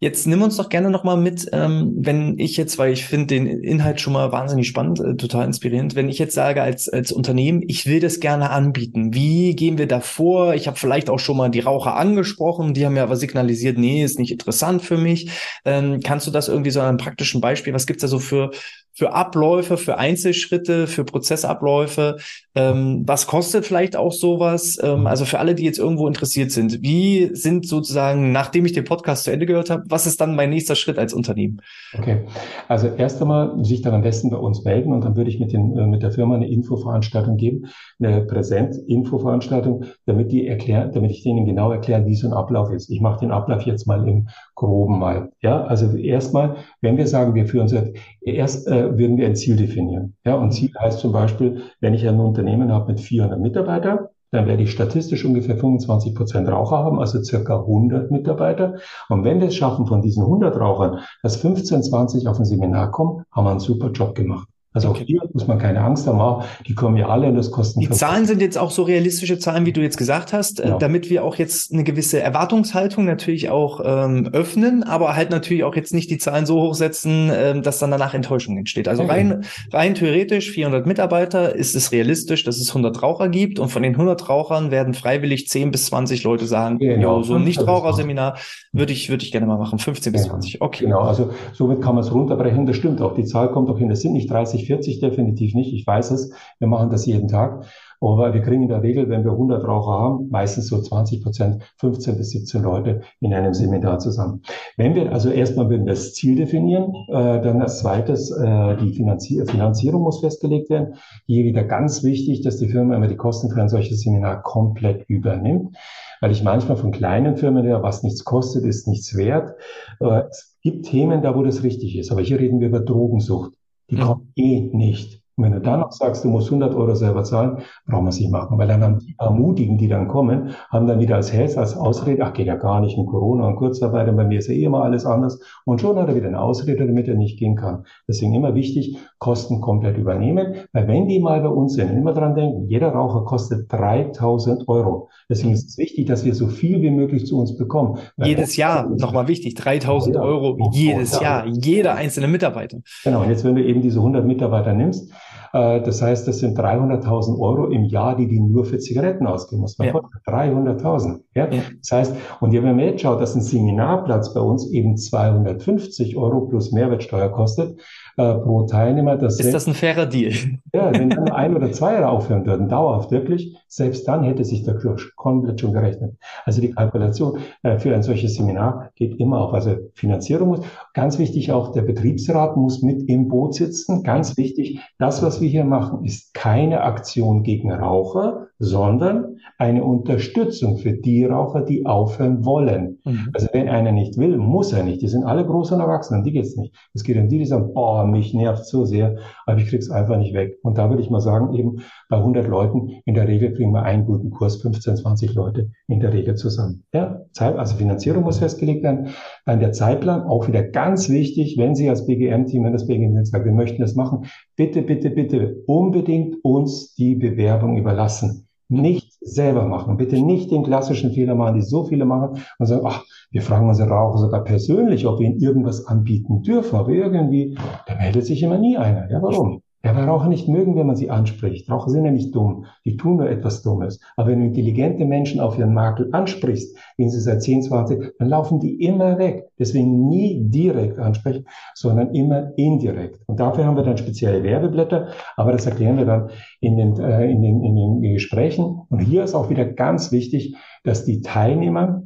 Jetzt nimm uns doch gerne nochmal mit, ähm, wenn ich jetzt, weil ich finde den Inhalt schon mal wahnsinnig spannend, äh, total inspirierend, wenn ich jetzt sage als, als Unternehmen, ich will das gerne anbieten, wie gehen wir da vor? Ich habe vielleicht auch schon mal die Raucher angesprochen, die haben ja aber signalisiert, nee, ist nicht interessant für mich. Ähm, kannst du das irgendwie so an einem praktischen Beispiel, was gibt's da so für, für Abläufe, für Einzelschritte, für Prozessabläufe. Ähm, was kostet vielleicht auch sowas? Ähm, also für alle, die jetzt irgendwo interessiert sind, wie sind sozusagen, nachdem ich den Podcast zu Ende gehört habe, was ist dann mein nächster Schritt als Unternehmen? Okay, also erst einmal sich dann am besten bei uns melden und dann würde ich mit, den, äh, mit der Firma eine Infoveranstaltung geben, eine Präsent-Infoveranstaltung, damit die erklären, damit ich denen genau erkläre, wie so ein Ablauf ist. Ich mache den Ablauf jetzt mal im Groben mal. Ja, also erstmal, wenn wir sagen, wir führen so erst äh, würden wir ein Ziel definieren. Ja, und Ziel heißt zum Beispiel, wenn ich ein Unternehmen habe mit 400 Mitarbeitern, dann werde ich statistisch ungefähr 25 Prozent Raucher haben, also circa 100 Mitarbeiter. Und wenn wir es schaffen, von diesen 100 Rauchern, dass 15, 20 auf ein Seminar kommen, haben wir einen super Job gemacht. Also okay. auch hier muss man keine Angst haben, die kommen ja alle und das kostet. Die Zahlen sind jetzt auch so realistische Zahlen, wie du jetzt gesagt hast, genau. damit wir auch jetzt eine gewisse Erwartungshaltung natürlich auch ähm, öffnen, aber halt natürlich auch jetzt nicht die Zahlen so hochsetzen, ähm, dass dann danach Enttäuschung entsteht. Also okay. rein, rein theoretisch 400 Mitarbeiter ist es realistisch, dass es 100 Raucher gibt und von den 100 Rauchern werden freiwillig 10 bis 20 Leute sagen, genau. ja, so ein Nichtraucherseminar würde ich, würde ich gerne mal machen, 15 bis 20. Okay. Genau, also somit kann man es runterbrechen. Das stimmt auch. Die Zahl kommt auch hin. Das sind nicht 30, 40 definitiv nicht. Ich weiß es. Wir machen das jeden Tag. Aber wir kriegen in der Regel, wenn wir 100 Raucher haben, meistens so 20 Prozent, 15 bis 17 Leute in einem Seminar zusammen. Wenn wir also erstmal würden das Ziel definieren, äh, dann als zweites äh, die Finanzier Finanzierung muss festgelegt werden. Hier wieder ganz wichtig, dass die Firma immer die Kosten für ein solches Seminar komplett übernimmt, weil ich manchmal von kleinen Firmen höre, was nichts kostet, ist nichts wert. Äh, es gibt Themen da, wo das richtig ist, aber hier reden wir über Drogensucht. Die mhm. kommt eh nicht. Und wenn du dann noch sagst, du musst 100 Euro selber zahlen, brauchen wir es nicht machen, weil dann haben die paar Mutigen, die dann kommen, haben dann wieder als Helf, als Ausrede, ach, geht ja gar nicht, in Corona und Kurzarbeit, und bei mir ist ja eh immer alles anders. Und schon hat er wieder eine Ausrede, damit er nicht gehen kann. Deswegen immer wichtig, Kosten komplett übernehmen, weil wenn die mal bei uns sind, immer dran denken, jeder Raucher kostet 3000 Euro. Deswegen ist es wichtig, dass wir so viel wie möglich zu uns bekommen. Jedes Jahr, nochmal wichtig, 3000 ja, Euro jedes Jahr, jeder einzelne Mitarbeiter. Genau, und jetzt wenn du eben diese 100 Mitarbeiter nimmst, das heißt, das sind 300.000 Euro im Jahr, die die nur für Zigaretten ausgeben muss. Ja. 300.000. Ja? ja? Das heißt, und wenn man jetzt schaut, dass ein Seminarplatz bei uns eben 250 Euro plus Mehrwertsteuer kostet, äh, pro Teilnehmer. Das ist das ein fairer Deal? Ja, wenn dann [laughs] ein oder zwei aufhören würden, dauerhaft wirklich, selbst dann hätte sich der Kurs komplett schon gerechnet. Also die Kalkulation äh, für ein solches Seminar geht immer auf. Also Finanzierung muss, ganz wichtig auch, der Betriebsrat muss mit im Boot sitzen. Ganz wichtig, das, was wir hier machen, ist keine Aktion gegen Raucher, sondern eine Unterstützung für die Raucher, die aufhören wollen. Mhm. Also wenn einer nicht will, muss er nicht. Die sind alle groß und erwachsen, um die geht's nicht. Es geht um die, die sagen, boah, mich nervt so sehr, aber ich krieg's einfach nicht weg. Und da würde ich mal sagen, eben bei 100 Leuten, in der Regel kriegen wir einen guten Kurs, 15, 20 Leute in der Regel zusammen. Ja, also Finanzierung muss festgelegt werden. Dann der Zeitplan, auch wieder ganz wichtig, wenn Sie als BGM-Team, wenn das BGM sagt, wir möchten das machen, bitte, bitte, bitte unbedingt uns die Bewerbung überlassen nicht selber machen. Bitte nicht den klassischen Fehler machen, die so viele machen und sagen, ach, wir fragen unsere Raucher sogar persönlich, ob wir ihnen irgendwas anbieten dürfen. Aber irgendwie, da meldet sich immer nie einer. Ja, warum? Ja, weil Raucher nicht mögen, wenn man sie anspricht. Raucher sind ja nicht dumm. Die tun nur etwas Dummes. Aber wenn du intelligente Menschen auf ihren Makel ansprichst, den sie seit 10, 20, dann laufen die immer weg. Deswegen nie direkt ansprechen, sondern immer indirekt. Und dafür haben wir dann spezielle Werbeblätter. Aber das erklären wir dann in den, äh, in den, in den Gesprächen. Und hier ist auch wieder ganz wichtig, dass die Teilnehmer,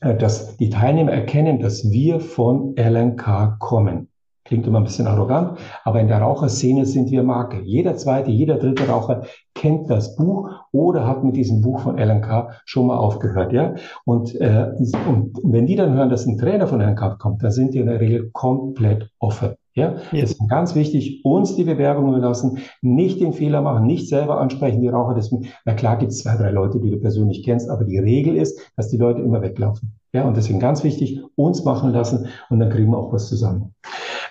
äh, dass die Teilnehmer erkennen, dass wir von LNK kommen. Klingt immer ein bisschen arrogant, aber in der Raucherszene sind wir Marke. Jeder zweite, jeder dritte Raucher kennt das Buch oder hat mit diesem Buch von LNK schon mal aufgehört, ja. Und, äh, und wenn die dann hören, dass ein Trainer von LNK kommt, dann sind die in der Regel komplett offen. Ja, ja. das ist ganz wichtig, uns die Bewerbung überlassen, nicht den Fehler machen, nicht selber ansprechen, die Raucher. Deswegen, na klar gibt es zwei, drei Leute, die du persönlich kennst, aber die Regel ist, dass die Leute immer weglaufen. Ja, und deswegen ganz wichtig, uns machen lassen und dann kriegen wir auch was zusammen.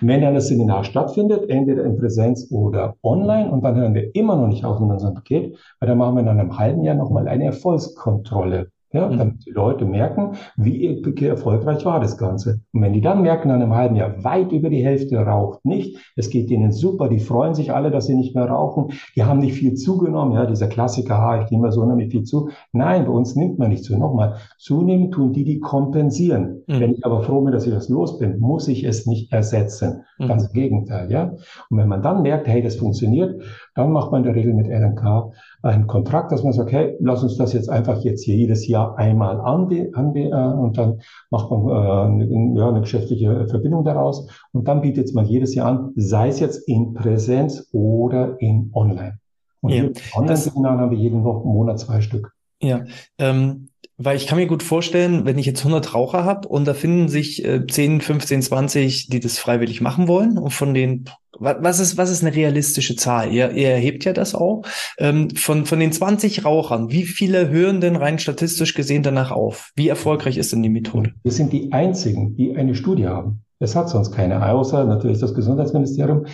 Wenn dann das Seminar stattfindet, entweder in Präsenz oder online, und dann hören wir immer noch nicht auf in unserem Paket, weil dann machen wir in einem halben Jahr nochmal eine Erfolgskontrolle. Ja, mhm. damit die Leute merken, wie erfolgreich war das Ganze. Und wenn die dann merken, nach einem halben Jahr weit über die Hälfte raucht nicht, es geht denen super, die freuen sich alle, dass sie nicht mehr rauchen, die haben nicht viel zugenommen, ja, dieser Klassiker, ha, ich nehme so unheimlich viel zu. Nein, bei uns nimmt man nicht zu. Nochmal, zunehmen tun die, die kompensieren. Mhm. Wenn ich aber froh bin, dass ich das los bin, muss ich es nicht ersetzen. Mhm. Ganz im Gegenteil, ja. Und wenn man dann merkt, hey, das funktioniert, dann macht man in der Regel mit RNK einen Kontrakt, dass man sagt, hey, lass uns das jetzt einfach jetzt hier jedes Jahr einmal anbe äh, und dann macht man äh, eine, ja, eine geschäftliche Verbindung daraus und dann bietet man jedes Jahr an, sei es jetzt in Präsenz oder in Online. Und ja, Online-Seminaren haben wir jeden Monat zwei Stück. Ja, ähm, weil ich kann mir gut vorstellen, wenn ich jetzt 100 Raucher habe und da finden sich äh, 10, 15, 20, die das freiwillig machen wollen und von den was ist, was ist eine realistische Zahl? Ihr, ihr erhebt ja das auch. Ähm, von, von den 20 Rauchern, wie viele hören denn rein statistisch gesehen danach auf? Wie erfolgreich ist denn die Methode? Wir sind die einzigen, die eine Studie haben. Es hat sonst keine, außer natürlich das Gesundheitsministerium.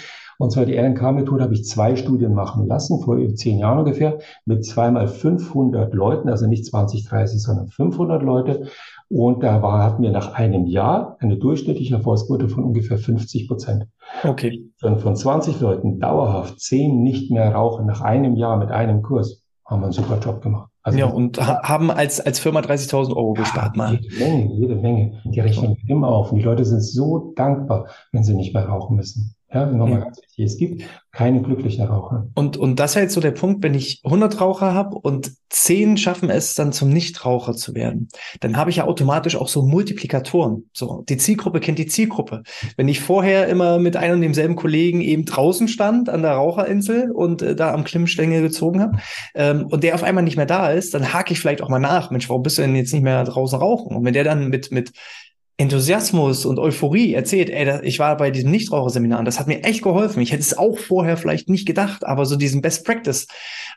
Und zwar die RNK-Methode habe ich zwei Studien machen lassen, vor zehn Jahren ungefähr, mit zweimal 500 Leuten, also nicht 20, 30, sondern 500 Leute. Und da war, hatten wir nach einem Jahr eine durchschnittliche Erfolgsquote von ungefähr 50 Prozent. Okay. Von, von 20 Leuten dauerhaft 10 nicht mehr rauchen nach einem Jahr mit einem Kurs, haben wir einen super Job gemacht. Also ja, und ha haben als, als Firma 30.000 Euro gespart mal. Jede Menge, jede Menge. Die rechnen immer auf. Und die Leute sind so dankbar, wenn sie nicht mehr rauchen müssen. Ja, nochmal ja. ganz wichtig. Es gibt keine glücklichen Raucher. Und, und das ist jetzt so der Punkt, wenn ich 100 Raucher habe und 10 schaffen es dann zum Nichtraucher zu werden, dann habe ich ja automatisch auch so Multiplikatoren. So, die Zielgruppe kennt die Zielgruppe. Wenn ich vorher immer mit einem und demselben Kollegen eben draußen stand an der Raucherinsel und äh, da am Klimmstängel gezogen habe ähm, und der auf einmal nicht mehr da ist, dann hake ich vielleicht auch mal nach. Mensch, warum bist du denn jetzt nicht mehr draußen rauchen? Und wenn der dann mit, mit Enthusiasmus und Euphorie erzählt, ey, ich war bei diesem Nichtraucherseminar und das hat mir echt geholfen. Ich hätte es auch vorher vielleicht nicht gedacht, aber so diesen Best Practice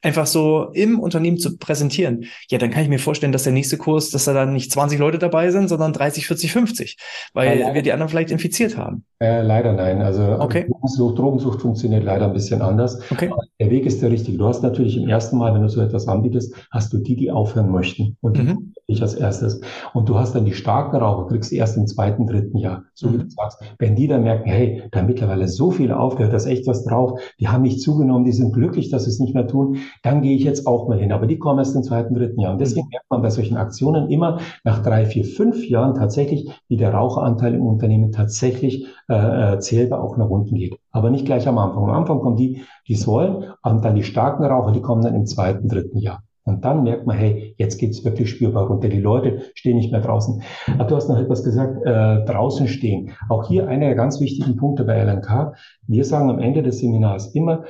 einfach so im Unternehmen zu präsentieren. Ja, dann kann ich mir vorstellen, dass der nächste Kurs, dass da dann nicht 20 Leute dabei sind, sondern 30, 40, 50, weil ja, wir die anderen vielleicht infiziert haben. Äh, leider nein. Also okay. Drogensucht, Drogensucht funktioniert leider ein bisschen anders. Okay. Aber der Weg ist der richtige. Du hast natürlich im ersten Mal, wenn du so etwas anbietest, hast du die, die aufhören möchten. Und mhm. ich als erstes. Und du hast dann die starken Raucher, kriegst du erst im zweiten, dritten Jahr. So mhm. wie du sagst. Wenn die dann merken, hey, da mittlerweile so viele aufgehört, da ist echt was drauf, die haben nicht zugenommen, die sind glücklich, dass sie es nicht mehr tun, dann gehe ich jetzt auch mal hin. Aber die kommen erst im zweiten, dritten Jahr. Und deswegen mhm. merkt man bei solchen Aktionen immer nach drei, vier, fünf Jahren tatsächlich, wie der Raucheranteil im Unternehmen tatsächlich äh, zählbar auch nach unten geht. Aber nicht gleich am Anfang. Am Anfang kommen die, die es wollen, und dann die starken Raucher, die kommen dann im zweiten, dritten Jahr. Und dann merkt man, hey, jetzt geht's wirklich spürbar runter. Die Leute stehen nicht mehr draußen. Aber du hast noch etwas gesagt, äh, draußen stehen. Auch hier einer der ganz wichtigen Punkte bei LNK. Wir sagen am Ende des Seminars immer,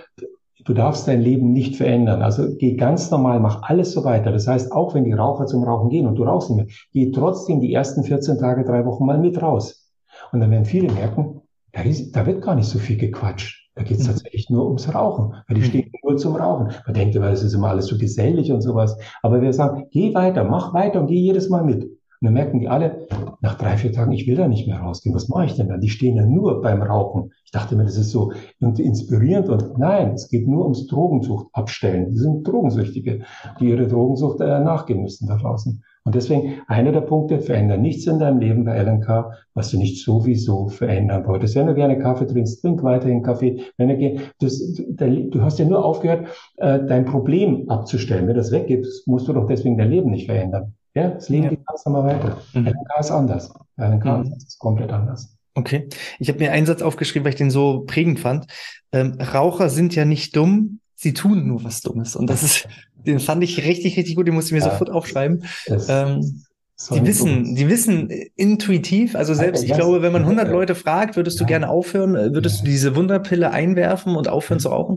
du darfst dein Leben nicht verändern. Also geh ganz normal, mach alles so weiter. Das heißt, auch wenn die Raucher zum Rauchen gehen und du rauchst nicht mehr, geh trotzdem die ersten 14 Tage, drei Wochen mal mit raus. Und dann werden viele merken, da, ist, da wird gar nicht so viel gequatscht. Da geht es mhm. tatsächlich nur ums Rauchen, weil die mhm. stehen nur zum Rauchen. Man denkt immer, es ist immer alles so gesellig und sowas. Aber wir sagen, geh weiter, mach weiter und geh jedes Mal mit. Und dann merken die alle, nach drei, vier Tagen, ich will da nicht mehr rausgehen. Was mache ich denn dann? Die stehen ja nur beim Rauchen. Ich dachte mir, das ist so inspirierend und nein, es geht nur ums Drogensucht abstellen. Die sind Drogensüchtige, die ihre Drogensucht äh, nachgehen müssen da draußen. Und deswegen einer der Punkte, verändern nichts in deinem Leben bei LNK, was du nicht sowieso verändern wolltest. Wenn du gerne Kaffee trinkst, trink weiterhin Kaffee. Wenn du, das, du hast ja nur aufgehört, äh, dein Problem abzustellen. Wenn das weggeht, musst du doch deswegen dein Leben nicht verändern. Ja, das Leben ja. geht ganz normal weiter. Mhm. LNK ist anders. LNK mhm. ist komplett anders. Okay. Ich habe mir einen Satz aufgeschrieben, weil ich den so prägend fand. Ähm, Raucher sind ja nicht dumm, sie tun nur was Dummes. Und das ist den fand ich richtig, richtig gut, den musste ich mir ja, sofort aufschreiben. Ähm, die wissen, die wissen intuitiv, also selbst, ich glaube, wenn man 100 Leute fragt, würdest du gerne aufhören, äh, würdest du diese Wunderpille einwerfen und aufhören zu rauchen?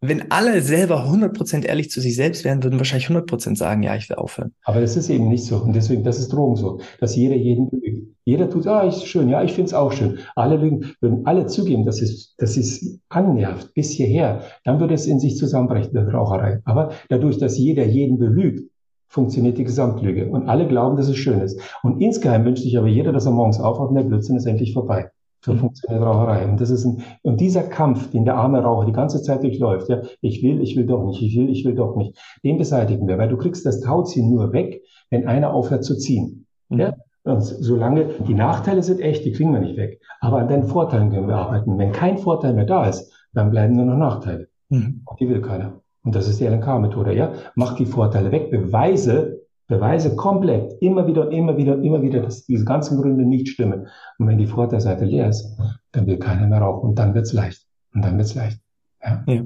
Wenn alle selber 100% ehrlich zu sich selbst wären, würden wahrscheinlich 100% sagen, ja, ich will aufhören. Aber das ist eben nicht so. Und deswegen, das ist Drogen so, dass jeder jeden belügt. Jeder tut, ah, ist schön, ja, ich finde es auch schön. Alle lügen, würden alle zugeben, dass es, dass es annervt bis hierher, dann würde es in sich zusammenbrechen, der Raucherei. Aber dadurch, dass jeder jeden belügt, funktioniert die Gesamtlüge. Und alle glauben, dass es schön ist. Und insgeheim wünscht sich aber jeder, dass er morgens aufwacht und der Blödsinn ist endlich vorbei. So mhm. funktioniert Raucherei. Und das ist ein, und dieser Kampf, den der arme Raucher die ganze Zeit durchläuft, ja, ich will, ich will doch nicht, ich will, ich will doch nicht, den beseitigen wir, weil du kriegst das Tauziehen nur weg, wenn einer aufhört zu ziehen. Mhm. Ja? Und solange die Nachteile sind echt, die kriegen wir nicht weg. Aber an den Vorteilen können wir arbeiten. Wenn kein Vorteil mehr da ist, dann bleiben nur noch Nachteile. Mhm. Die will keiner. Und das ist die LNK-Methode, ja. Mach die Vorteile weg, beweise, beweise komplett, immer wieder, immer wieder, immer wieder, dass diese ganzen Gründe nicht stimmen. Und wenn die Vorteilseite leer ist, dann will keiner mehr rauchen. Und dann wird's leicht. Und dann wird's leicht. Ja. ja.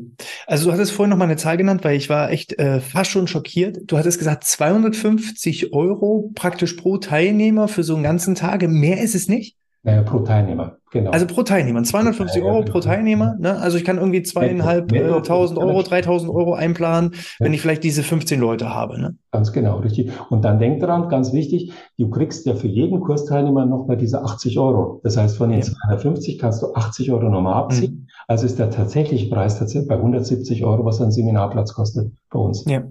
Also du hattest vorhin noch mal eine Zahl genannt, weil ich war echt äh, fast schon schockiert. Du hattest gesagt 250 Euro praktisch pro Teilnehmer für so einen ganzen Tag. Mehr ist es nicht? Naja, pro Teilnehmer, genau. Also pro Teilnehmer, 250 Euro pro Teilnehmer. Ne? Also ich kann irgendwie zweieinhalbtausend äh, Euro, dreitausend Euro einplanen, wenn ich vielleicht diese 15 Leute habe. Ne? Ganz genau, richtig. Und dann denk daran, ganz wichtig, du kriegst ja für jeden Kursteilnehmer nochmal diese 80 Euro. Das heißt, von den ja. 250 kannst du 80 Euro nochmal abziehen. Mhm. Also ist der tatsächliche Preis tatsächlich bei 170 Euro, was ein Seminarplatz kostet bei uns. Ja,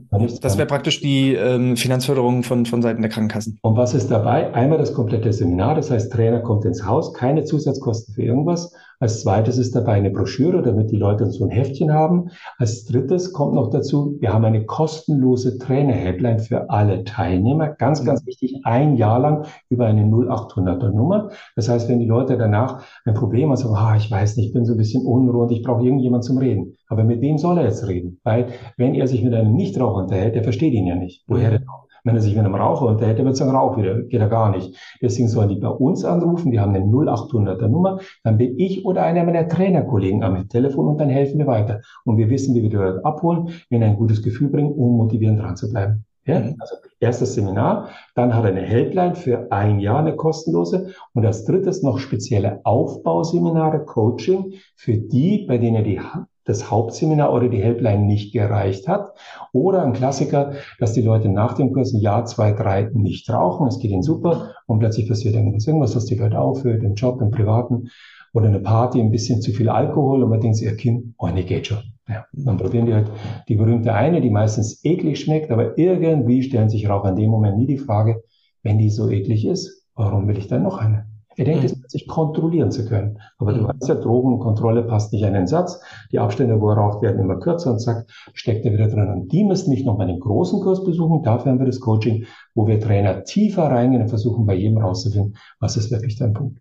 das wäre praktisch die ähm, Finanzförderung von, von Seiten der Krankenkassen. Und was ist dabei? Einmal das komplette Seminar, das heißt, Trainer kommt ins Haus, keine Zusatzkosten für irgendwas. Als zweites ist dabei eine Broschüre, damit die Leute so ein Heftchen haben. Als drittes kommt noch dazu, wir haben eine kostenlose Trainer-Helpline für alle Teilnehmer. Ganz, ganz wichtig, ein Jahr lang über eine 0800er Nummer. Das heißt, wenn die Leute danach ein Problem haben, sagen, ah, ich weiß nicht, ich bin so ein bisschen unruhig und ich brauche irgendjemand zum Reden. Aber mit wem soll er jetzt reden? Weil wenn er sich mit einem Nichtraucher unterhält, der versteht ihn ja nicht. Woher denn auch? Wenn er sich mit einem Raucher unterhält, der wird sagen, Rauch wieder, geht er gar nicht. Deswegen sollen die bei uns anrufen, die haben eine 0800er Nummer, dann bin ich oder einer meiner Trainerkollegen am Telefon und dann helfen wir weiter. Und wir wissen, wie wir die Leute abholen, wenn ein gutes Gefühl bringen, um motivieren dran zu bleiben. Ja, mhm. also erstes Seminar, dann hat er eine Helpline für ein Jahr, eine kostenlose und als drittes noch spezielle Aufbauseminare, Coaching für die, bei denen er die das Hauptseminar oder die Helpline nicht gereicht hat. Oder ein Klassiker, dass die Leute nach dem Kurs ein Jahr, zwei, drei nicht rauchen. Es geht ihnen super und plötzlich passiert irgendwas, irgendwas, dass die Leute aufhört, im Job, im Privaten oder eine Party, ein bisschen zu viel Alkohol und man denkt sich, ihr Kind, oh nee, geht schon. Ja, dann probieren die halt die berühmte eine, die meistens eklig schmeckt, aber irgendwie stellen sich Raucher in dem Moment nie die Frage, wenn die so eklig ist, warum will ich dann noch eine? Er denkt, mhm. es sich kontrollieren zu können. Aber du mhm. weißt ja, Drogenkontrolle passt nicht an den Satz. Die Abstände, wo er raucht, werden immer kürzer und zack, steckt er wieder drin. Und die müssen nicht nochmal einen großen Kurs besuchen. Dafür haben wir das Coaching, wo wir Trainer tiefer reingehen und versuchen, bei jedem rauszufinden, was ist wirklich dein Punkt.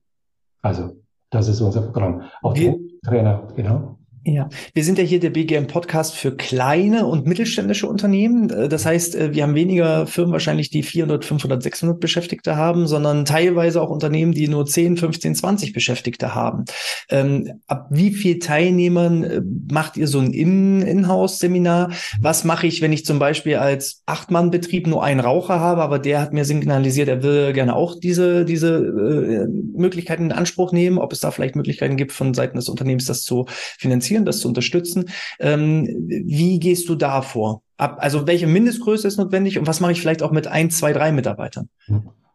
Also, das ist unser Programm. Auch Trainer, genau. Ja, wir sind ja hier der BGM Podcast für kleine und mittelständische Unternehmen. Äh, das heißt, äh, wir haben weniger Firmen wahrscheinlich, die 400, 500, 600 Beschäftigte haben, sondern teilweise auch Unternehmen, die nur 10, 15, 20 Beschäftigte haben. Ähm, ab wie viel Teilnehmern äh, macht ihr so ein In-House-Seminar? Was mache ich, wenn ich zum Beispiel als Acht-Mann-Betrieb nur einen Raucher habe, aber der hat mir signalisiert, er will gerne auch diese, diese Möglichkeiten in Anspruch nehmen, ob es da vielleicht Möglichkeiten gibt von Seiten des Unternehmens, das zu finanzieren? Finanzieren, das zu unterstützen. Ähm, wie gehst du da vor? Ab, also welche Mindestgröße ist notwendig und was mache ich vielleicht auch mit ein, zwei, drei Mitarbeitern?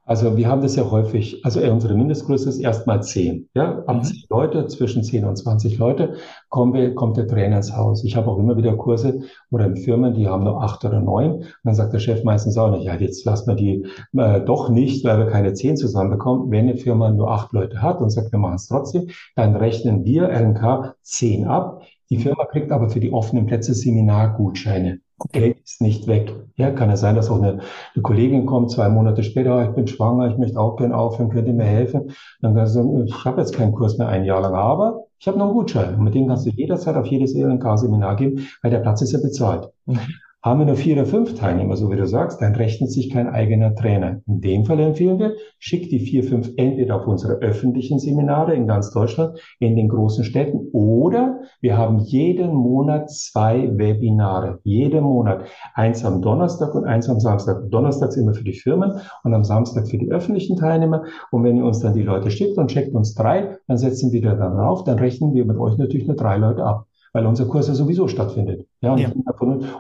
Also wir haben das ja häufig, also unsere Mindestgröße ist erstmal zehn. Ja, ab mhm. zehn Leute, zwischen zehn und zwanzig Leute kommen wir, kommt der Trainer ins Haus. Ich habe auch immer wieder Kurse oder in Firmen, die haben nur acht oder neun. Und dann sagt der Chef meistens auch nicht, ja, jetzt lassen wir die äh, doch nicht, weil wir keine zehn zusammenbekommen. Wenn eine Firma nur acht Leute hat und sagt, wir machen es trotzdem, dann rechnen wir LNK zehn ab. Die Firma kriegt aber für die offenen Plätze Seminargutscheine. Geld ist nicht weg. Ja, kann ja sein, dass auch eine, eine Kollegin kommt, zwei Monate später, ah, ich bin schwanger, ich möchte auch gerne aufhören, könnt ihr mir helfen? Dann kannst du sagen, ich habe jetzt keinen Kurs mehr ein Jahr lang, aber ich habe noch einen Gutschein. Und mit dem kannst du jederzeit auf jedes ELNK-Seminar geben, weil der Platz ist ja bezahlt. Mhm. Haben wir nur vier oder fünf Teilnehmer, so wie du sagst, dann rechnet sich kein eigener Trainer. In dem Fall empfehlen wir, schick die vier, fünf entweder auf unsere öffentlichen Seminare in ganz Deutschland, in den großen Städten, oder wir haben jeden Monat zwei Webinare. Jeden Monat. Eins am Donnerstag und eins am Samstag. Donnerstags immer für die Firmen und am Samstag für die öffentlichen Teilnehmer. Und wenn ihr uns dann die Leute schickt und checkt uns drei, dann setzen wir da dann rauf, dann rechnen wir mit euch natürlich nur drei Leute ab weil unser Kurs ja sowieso stattfindet. Ja, ja.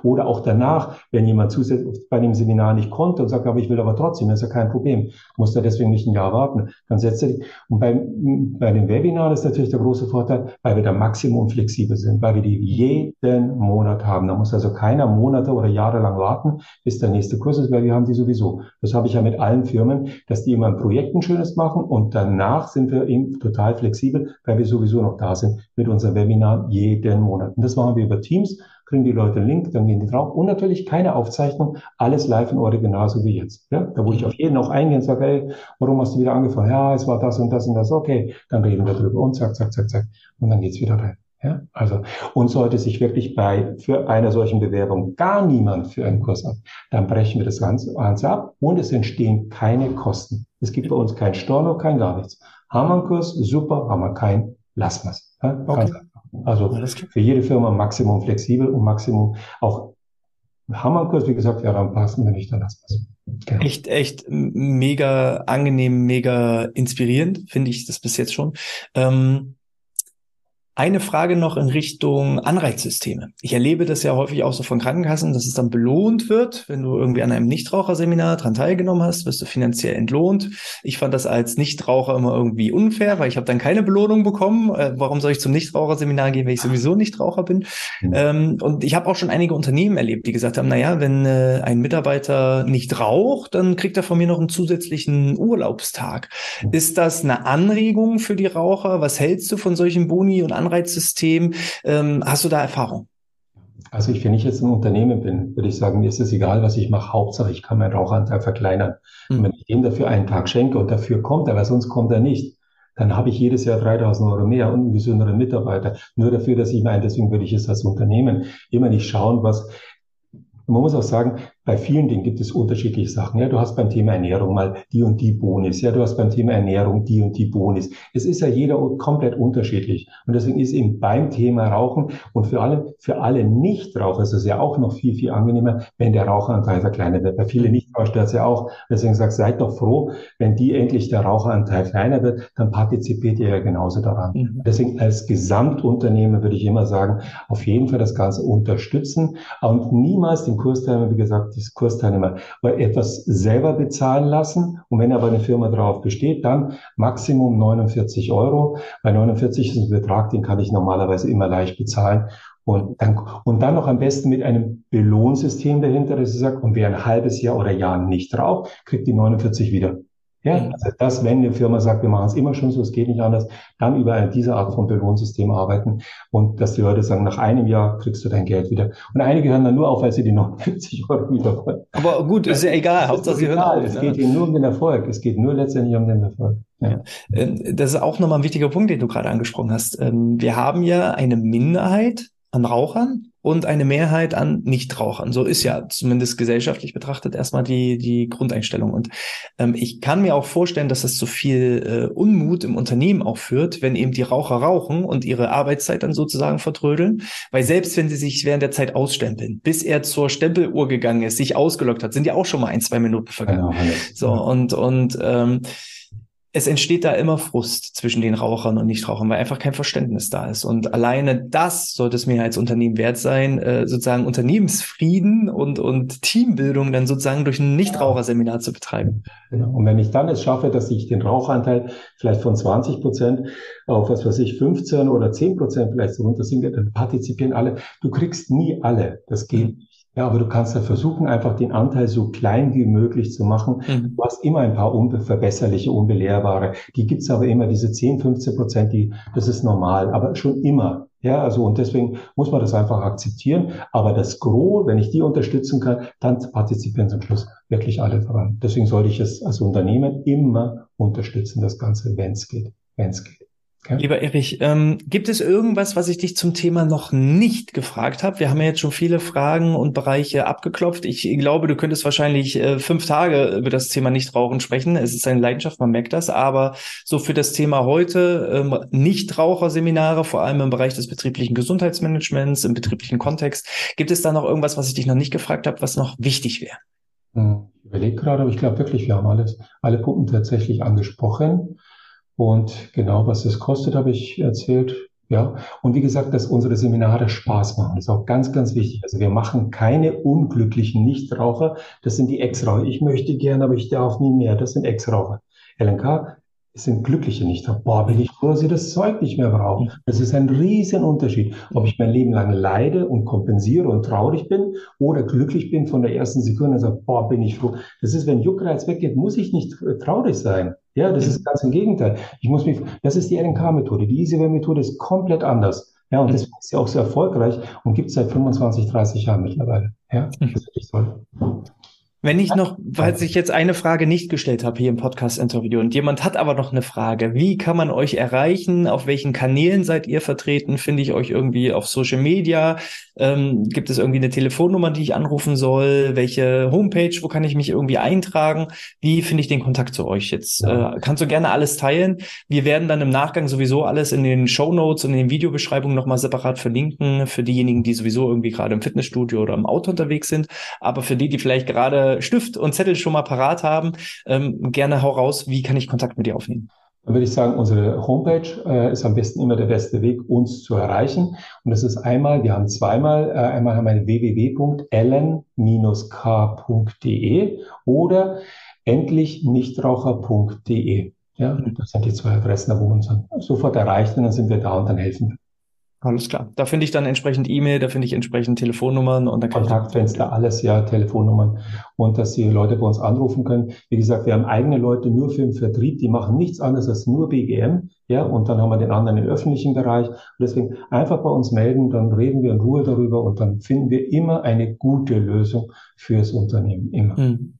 Oder auch danach, wenn jemand zusätzlich bei dem Seminar nicht konnte und sagt, aber ich will aber trotzdem, das ist ja kein Problem, muss er deswegen nicht ein Jahr warten, dann setzt er die. Und beim, bei dem Webinar ist natürlich der große Vorteil, weil wir da maximum flexibel sind, weil wir die jeden Monat haben. Da muss also keiner Monate oder Jahre lang warten, bis der nächste Kurs ist, weil wir haben die sowieso. Das habe ich ja mit allen Firmen, dass die immer ein Projekt ein schönes machen und danach sind wir eben total flexibel, weil wir sowieso noch da sind mit unserem Webinar jeden Monat. Und das machen wir über Teams kriegen die Leute einen Link, dann gehen die drauf. Und natürlich keine Aufzeichnung, alles live im Original, so wie jetzt. Ja? Da wo ich auf jeden auch eingehe und sage, hey, warum hast du wieder angefangen? Ja, es war das und das und das, okay, dann reden wir drüber und zack, zack, zack, zack. Und dann geht's wieder rein. Ja, also, und sollte sich wirklich bei, für einer solchen Bewerbung gar niemand für einen Kurs ab, dann brechen wir das Ganze, Ganze ab und es entstehen keine Kosten. Es gibt bei uns kein Storno, kein gar nichts. Haben wir einen Kurs, super, haben wir keinen, lassen wir es. Ja, okay. Also für jede Firma Maximum flexibel und Maximum auch Hammerkurs, wie gesagt, ja, dann passen wir nicht, dann lassen wir es. Genau. Echt, echt mega angenehm, mega inspirierend, finde ich das bis jetzt schon. Ähm, eine Frage noch in Richtung Anreizsysteme. Ich erlebe das ja häufig auch so von Krankenkassen, dass es dann belohnt wird, wenn du irgendwie an einem Nichtraucherseminar dran teilgenommen hast, wirst du finanziell entlohnt. Ich fand das als Nichtraucher immer irgendwie unfair, weil ich habe dann keine Belohnung bekommen. Äh, warum soll ich zum Nichtraucherseminar gehen, wenn ich sowieso Nichtraucher bin? Mhm. Ähm, und ich habe auch schon einige Unternehmen erlebt, die gesagt haben, na ja, wenn äh, ein Mitarbeiter nicht raucht, dann kriegt er von mir noch einen zusätzlichen Urlaubstag. Mhm. Ist das eine Anregung für die Raucher? Was hältst du von solchen Boni und Anreizsystem. Ähm, hast du da Erfahrung? Also ich, wenn ich jetzt ein Unternehmen bin, würde ich sagen, mir ist es egal, was ich mache. Hauptsache, ich kann meinen Rauchanteil verkleinern. Mhm. Und wenn ich dem dafür einen Tag schenke und dafür kommt er, weil sonst kommt er nicht, dann habe ich jedes Jahr 3000 Euro mehr und einen gesünderen Mitarbeiter. Nur dafür, dass ich meine, deswegen würde ich es als Unternehmen immer nicht schauen, was, man muss auch sagen, bei vielen Dingen gibt es unterschiedliche Sachen. Ja, du hast beim Thema Ernährung mal die und die Bonis. Ja, du hast beim Thema Ernährung die und die Bonis. Es ist ja jeder komplett unterschiedlich. Und deswegen ist eben beim Thema Rauchen und für alle, für alle Nichtraucher ist es ja auch noch viel, viel angenehmer, wenn der Raucheranteil verkleinert wird. Bei vielen Nichtraucher stört es ja auch. Deswegen sagt, seid doch froh, wenn die endlich der Raucheranteil kleiner wird, dann partizipiert ihr ja genauso daran. Mhm. Deswegen als Gesamtunternehmer würde ich immer sagen, auf jeden Fall das Ganze unterstützen und niemals den Kursteilnehmer, wie gesagt, das Kursteilnehmer etwas selber bezahlen lassen. Und wenn aber eine Firma darauf besteht, dann Maximum 49 Euro. Bei 49 ist ein Betrag, den kann ich normalerweise immer leicht bezahlen. Und dann, und dann noch am besten mit einem Belohnsystem dahinter, dass ich sage, und wer ein halbes Jahr oder Jahr nicht raucht, kriegt die 49 wieder. Ja, also das, wenn eine Firma sagt, wir machen es immer schon so, es geht nicht anders, dann über diese Art von Belohnsystem arbeiten und dass die Leute sagen, nach einem Jahr kriegst du dein Geld wieder. Und einige hören dann nur auf, weil sie die 49 [laughs] Euro wieder wollen. Aber gut, ist ja egal, Hauptsache sie hören auf. Es geht hier nur um den Erfolg. Es geht nur letztendlich um den Erfolg. Ja. Ähm, das ist auch nochmal ein wichtiger Punkt, den du gerade angesprochen hast. Ähm, wir haben ja eine Minderheit an Rauchern und eine Mehrheit an Nichtrauchern. So ist ja zumindest gesellschaftlich betrachtet erstmal die, die Grundeinstellung. Und ähm, ich kann mir auch vorstellen, dass das zu viel äh, Unmut im Unternehmen auch führt, wenn eben die Raucher rauchen und ihre Arbeitszeit dann sozusagen vertrödeln. Weil selbst wenn sie sich während der Zeit ausstempeln, bis er zur Stempeluhr gegangen ist, sich ausgelockt hat, sind ja auch schon mal ein, zwei Minuten vergangen. Genau, so, und, und ähm, es entsteht da immer Frust zwischen den Rauchern und Nichtrauchern, weil einfach kein Verständnis da ist. Und alleine das sollte es mir als Unternehmen wert sein, äh, sozusagen Unternehmensfrieden und, und Teambildung dann sozusagen durch ein Nichtraucherseminar zu betreiben. Genau. Und wenn ich dann es schaffe, dass ich den Rauchanteil vielleicht von 20 Prozent auf was weiß ich, 15 oder 10 Prozent vielleicht so runter sinke, dann partizipieren alle. Du kriegst nie alle. Das geht nicht. Ja, aber du kannst ja versuchen, einfach den Anteil so klein wie möglich zu machen. Mhm. Du hast immer ein paar unverbesserliche, unbelehrbare. Die gibt's aber immer, diese 10, 15 Prozent, die, das ist normal, aber schon immer. Ja, also und deswegen muss man das einfach akzeptieren. Aber das Gros, wenn ich die unterstützen kann, dann partizipieren zum Schluss wirklich alle daran. Deswegen sollte ich es als Unternehmen immer unterstützen, das Ganze, wenn es geht, wenn es geht. Okay. Lieber Erich, ähm, gibt es irgendwas, was ich dich zum Thema noch nicht gefragt habe? Wir haben ja jetzt schon viele Fragen und Bereiche abgeklopft. Ich glaube, du könntest wahrscheinlich äh, fünf Tage über das Thema Nichtrauchen sprechen. Es ist eine Leidenschaft, man merkt das. Aber so für das Thema heute, ähm, Nichtraucherseminare, vor allem im Bereich des betrieblichen Gesundheitsmanagements, im betrieblichen Kontext, gibt es da noch irgendwas, was ich dich noch nicht gefragt habe, was noch wichtig wäre? Hm, ich überlege gerade, aber ich glaube wirklich, wir haben alles, alle Punkte tatsächlich angesprochen. Und genau, was es kostet, habe ich erzählt. Ja, und wie gesagt, dass unsere Seminare Spaß machen, das ist auch ganz, ganz wichtig. Also wir machen keine unglücklichen Nichtraucher. Das sind die Ex-Raucher. Ich möchte gern, aber ich darf nie mehr. Das sind Ex-Raucher. LNK es sind Glückliche Nichtraucher. Boah, bin ich froh, dass sie das Zeug nicht mehr brauchen. Das ist ein riesen Unterschied, ob ich mein Leben lang leide und kompensiere und traurig bin oder glücklich bin von der ersten Sekunde und sage, boah, bin ich froh. Das ist, wenn Juckreiz weggeht, muss ich nicht traurig sein. Ja, das ist ganz im Gegenteil. Ich muss mich, das ist die RNK-Methode. Die EasyWay-Methode ist komplett anders. Ja, und deswegen ist sie auch so erfolgreich und gibt es seit 25, 30 Jahren mittlerweile. Ja, das ist wirklich toll. Wenn ich noch, falls ich jetzt eine Frage nicht gestellt habe hier im Podcast-Interview und jemand hat aber noch eine Frage, wie kann man euch erreichen? Auf welchen Kanälen seid ihr vertreten? Finde ich euch irgendwie auf Social Media? Ähm, gibt es irgendwie eine Telefonnummer, die ich anrufen soll? Welche Homepage? Wo kann ich mich irgendwie eintragen? Wie finde ich den Kontakt zu euch jetzt? Äh, kannst du gerne alles teilen. Wir werden dann im Nachgang sowieso alles in den Show Notes und in den Videobeschreibungen nochmal separat verlinken für diejenigen, die sowieso irgendwie gerade im Fitnessstudio oder im Auto unterwegs sind. Aber für die, die vielleicht gerade Stift und Zettel schon mal parat haben, ähm, gerne hau raus, wie kann ich Kontakt mit dir aufnehmen? Dann würde ich sagen, unsere Homepage äh, ist am besten immer der beste Weg, uns zu erreichen. Und das ist einmal, wir haben zweimal, äh, einmal haben wir www.ellen-k.de oder endlich-nichtraucher.de. Ja, das sind die zwei Adressen, wo man uns sofort erreicht und dann sind wir da und dann helfen wir. Alles klar. Da finde ich dann entsprechend E-Mail, da finde ich entsprechend Telefonnummern und dann kann Kontaktfenster, alles, ja, Telefonnummern und dass die Leute bei uns anrufen können. Wie gesagt, wir haben eigene Leute nur für den Vertrieb, die machen nichts anderes als nur BGM, ja, und dann haben wir den anderen im öffentlichen Bereich. Und deswegen einfach bei uns melden, dann reden wir in Ruhe darüber und dann finden wir immer eine gute Lösung fürs Unternehmen, immer. Hm.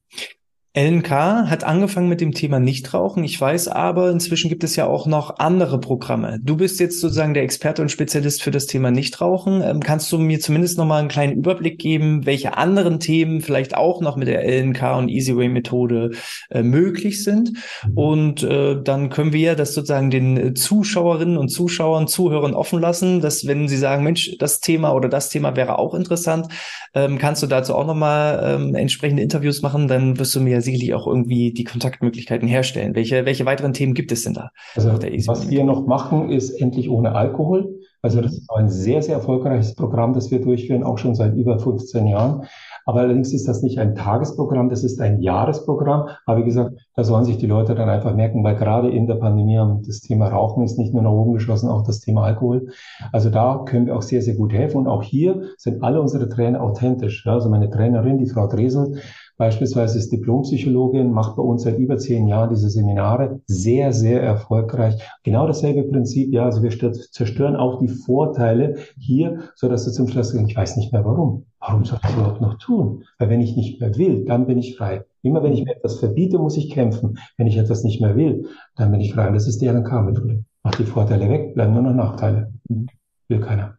LNK hat angefangen mit dem Thema Nichtrauchen. Ich weiß aber, inzwischen gibt es ja auch noch andere Programme. Du bist jetzt sozusagen der Experte und Spezialist für das Thema Nichtrauchen. Ähm, kannst du mir zumindest noch mal einen kleinen Überblick geben, welche anderen Themen vielleicht auch noch mit der LNK und Easyway Methode äh, möglich sind? Und äh, dann können wir das sozusagen den Zuschauerinnen und Zuschauern, Zuhörern offen lassen, dass wenn sie sagen, Mensch, das Thema oder das Thema wäre auch interessant, ähm, kannst du dazu auch noch mal ähm, entsprechende Interviews machen, dann wirst du mir sicherlich auch irgendwie die Kontaktmöglichkeiten herstellen. Welche, welche weiteren Themen gibt es denn da? Also, was wir noch machen, ist endlich ohne Alkohol. Also das ist ein sehr, sehr erfolgreiches Programm, das wir durchführen, auch schon seit über 15 Jahren. Aber allerdings ist das nicht ein Tagesprogramm, das ist ein Jahresprogramm. Aber wie gesagt, da sollen sich die Leute dann einfach merken, weil gerade in der Pandemie haben das Thema Rauchen ist nicht nur nach oben geschlossen, auch das Thema Alkohol. Also da können wir auch sehr, sehr gut helfen. Und auch hier sind alle unsere Trainer authentisch. Also meine Trainerin, die Frau Dresel, beispielsweise ist Diplompsychologin, macht bei uns seit über zehn Jahren diese Seminare, sehr, sehr erfolgreich. Genau dasselbe Prinzip, ja, also wir zerstören auch die Vorteile hier, so dass du zum Schluss sagst, ich weiß nicht mehr warum. Warum soll ich das überhaupt noch tun? Weil wenn ich nicht mehr will, dann bin ich frei. Immer wenn ich mir etwas verbiete, muss ich kämpfen. Wenn ich etwas nicht mehr will, dann bin ich frei. Und das ist die LNK-Methode. Mach die Vorteile weg, bleiben nur noch Nachteile. Will keiner.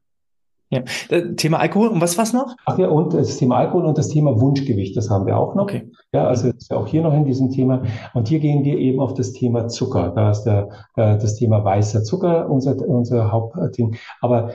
Ja. Äh, Thema Alkohol und was war's noch? Ach ja, und das Thema Alkohol und das Thema Wunschgewicht, das haben wir auch noch. Okay. Ja, also ist auch hier noch in diesem Thema. Und hier gehen wir eben auf das Thema Zucker. Da ist der, äh, das Thema weißer Zucker unser, unser Hauptding. Aber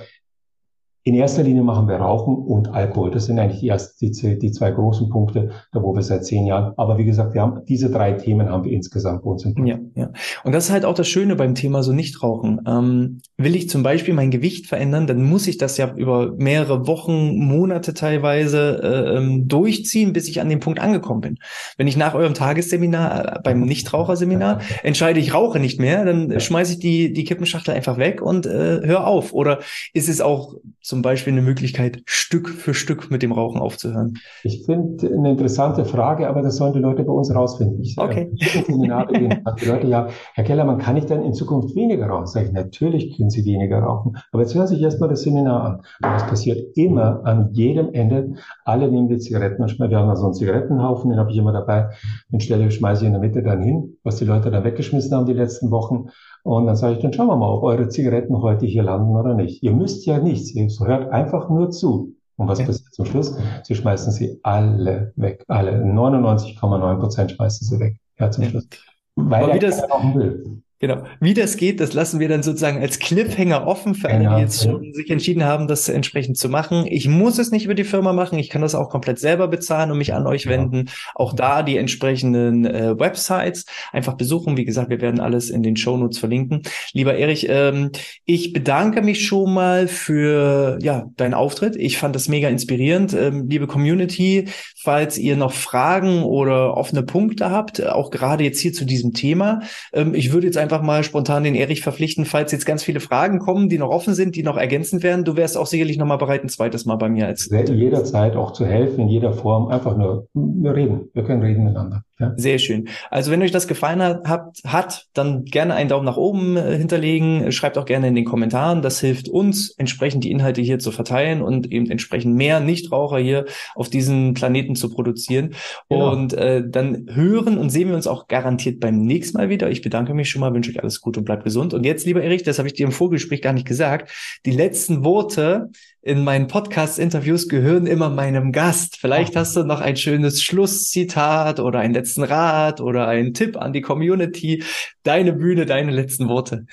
in erster Linie machen wir Rauchen und Alkohol. Das sind eigentlich die, ersten, die, die zwei großen Punkte, da wo wir seit zehn Jahren. Aber wie gesagt, wir haben diese drei Themen haben wir insgesamt bei uns im Ja, ja. Und das ist halt auch das Schöne beim Thema so Nichtrauchen. Ähm, will ich zum Beispiel mein Gewicht verändern, dann muss ich das ja über mehrere Wochen, Monate teilweise äh, ähm, durchziehen, bis ich an dem Punkt angekommen bin. Wenn ich nach eurem Tagesseminar, äh, beim Nichtraucherseminar, [laughs] entscheide, ich rauche nicht mehr, dann schmeiße ich die, die Kippenschachtel einfach weg und äh, hör auf. Oder ist es auch zum Beispiel eine Möglichkeit, Stück für Stück mit dem Rauchen aufzuhören? Ich finde eine interessante Frage, aber das sollen die Leute bei uns rausfinden. Ich okay. Äh, [laughs] die Leute, ja, Herr Kellermann, kann ich dann in Zukunft weniger rauchen? Sag ich, natürlich können Sie weniger rauchen. Aber jetzt hören Sie sich erstmal das Seminar an. Und das passiert immer an jedem Ende. Alle nehmen die Zigaretten. Wir haben da so einen Zigarettenhaufen, den habe ich immer dabei. Den stelle, schmeiße ich in der Mitte dann hin, was die Leute da weggeschmissen haben die letzten Wochen. Und dann sage ich, dann schauen wir mal, ob eure Zigaretten heute hier landen oder nicht. Ihr müsst ja nichts, ihr hört einfach nur zu. Und was ja. passiert zum Schluss? Sie schmeißen sie alle weg. Alle. 99,9 Prozent schmeißen sie weg. Ja, zum Schluss. Weil Aber wie das, will. Genau. Wie das geht, das lassen wir dann sozusagen als Cliffhanger offen für alle, die jetzt schon sich entschieden haben, das entsprechend zu machen. Ich muss es nicht über die Firma machen. Ich kann das auch komplett selber bezahlen und mich an euch wenden. Auch da die entsprechenden äh, Websites einfach besuchen. Wie gesagt, wir werden alles in den Shownotes verlinken. Lieber Erich, ähm, ich bedanke mich schon mal für ja deinen Auftritt. Ich fand das mega inspirierend. Ähm, liebe Community, falls ihr noch Fragen oder offene Punkte habt, auch gerade jetzt hier zu diesem Thema, ähm, ich würde jetzt einfach einfach mal spontan den Erich verpflichten, falls jetzt ganz viele Fragen kommen, die noch offen sind, die noch ergänzend werden. Du wärst auch sicherlich noch mal bereit, ein zweites Mal bei mir als. Jederzeit auch zu helfen, in jeder Form. Einfach nur wir reden. Wir können reden miteinander. Ja. Sehr schön. Also wenn euch das gefallen hat, habt, hat, dann gerne einen Daumen nach oben äh, hinterlegen. Schreibt auch gerne in den Kommentaren. Das hilft uns, entsprechend die Inhalte hier zu verteilen und eben entsprechend mehr Nichtraucher hier auf diesem Planeten zu produzieren. Genau. Und äh, dann hören und sehen wir uns auch garantiert beim nächsten Mal wieder. Ich bedanke mich schon mal, wünsche euch alles Gute und bleibt gesund. Und jetzt, lieber Erich, das habe ich dir im Vorgespräch gar nicht gesagt, die letzten Worte in meinen Podcast-Interviews gehören immer meinem Gast. Vielleicht hast du noch ein schönes Schlusszitat oder einen letzten Rat oder einen Tipp an die Community. Deine Bühne, deine letzten Worte.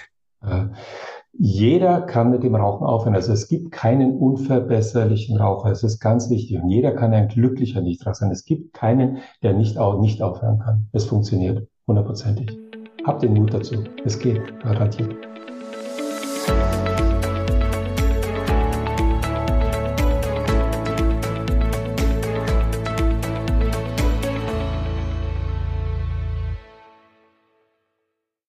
Jeder kann mit dem Rauchen aufhören. Also es gibt keinen unverbesserlichen Raucher. Es ist ganz wichtig. Und jeder kann ein glücklicher Nichtraucher sein. Es gibt keinen, der nicht, nicht aufhören kann. Es funktioniert hundertprozentig. Habt den Mut dazu. Es geht, garantiert.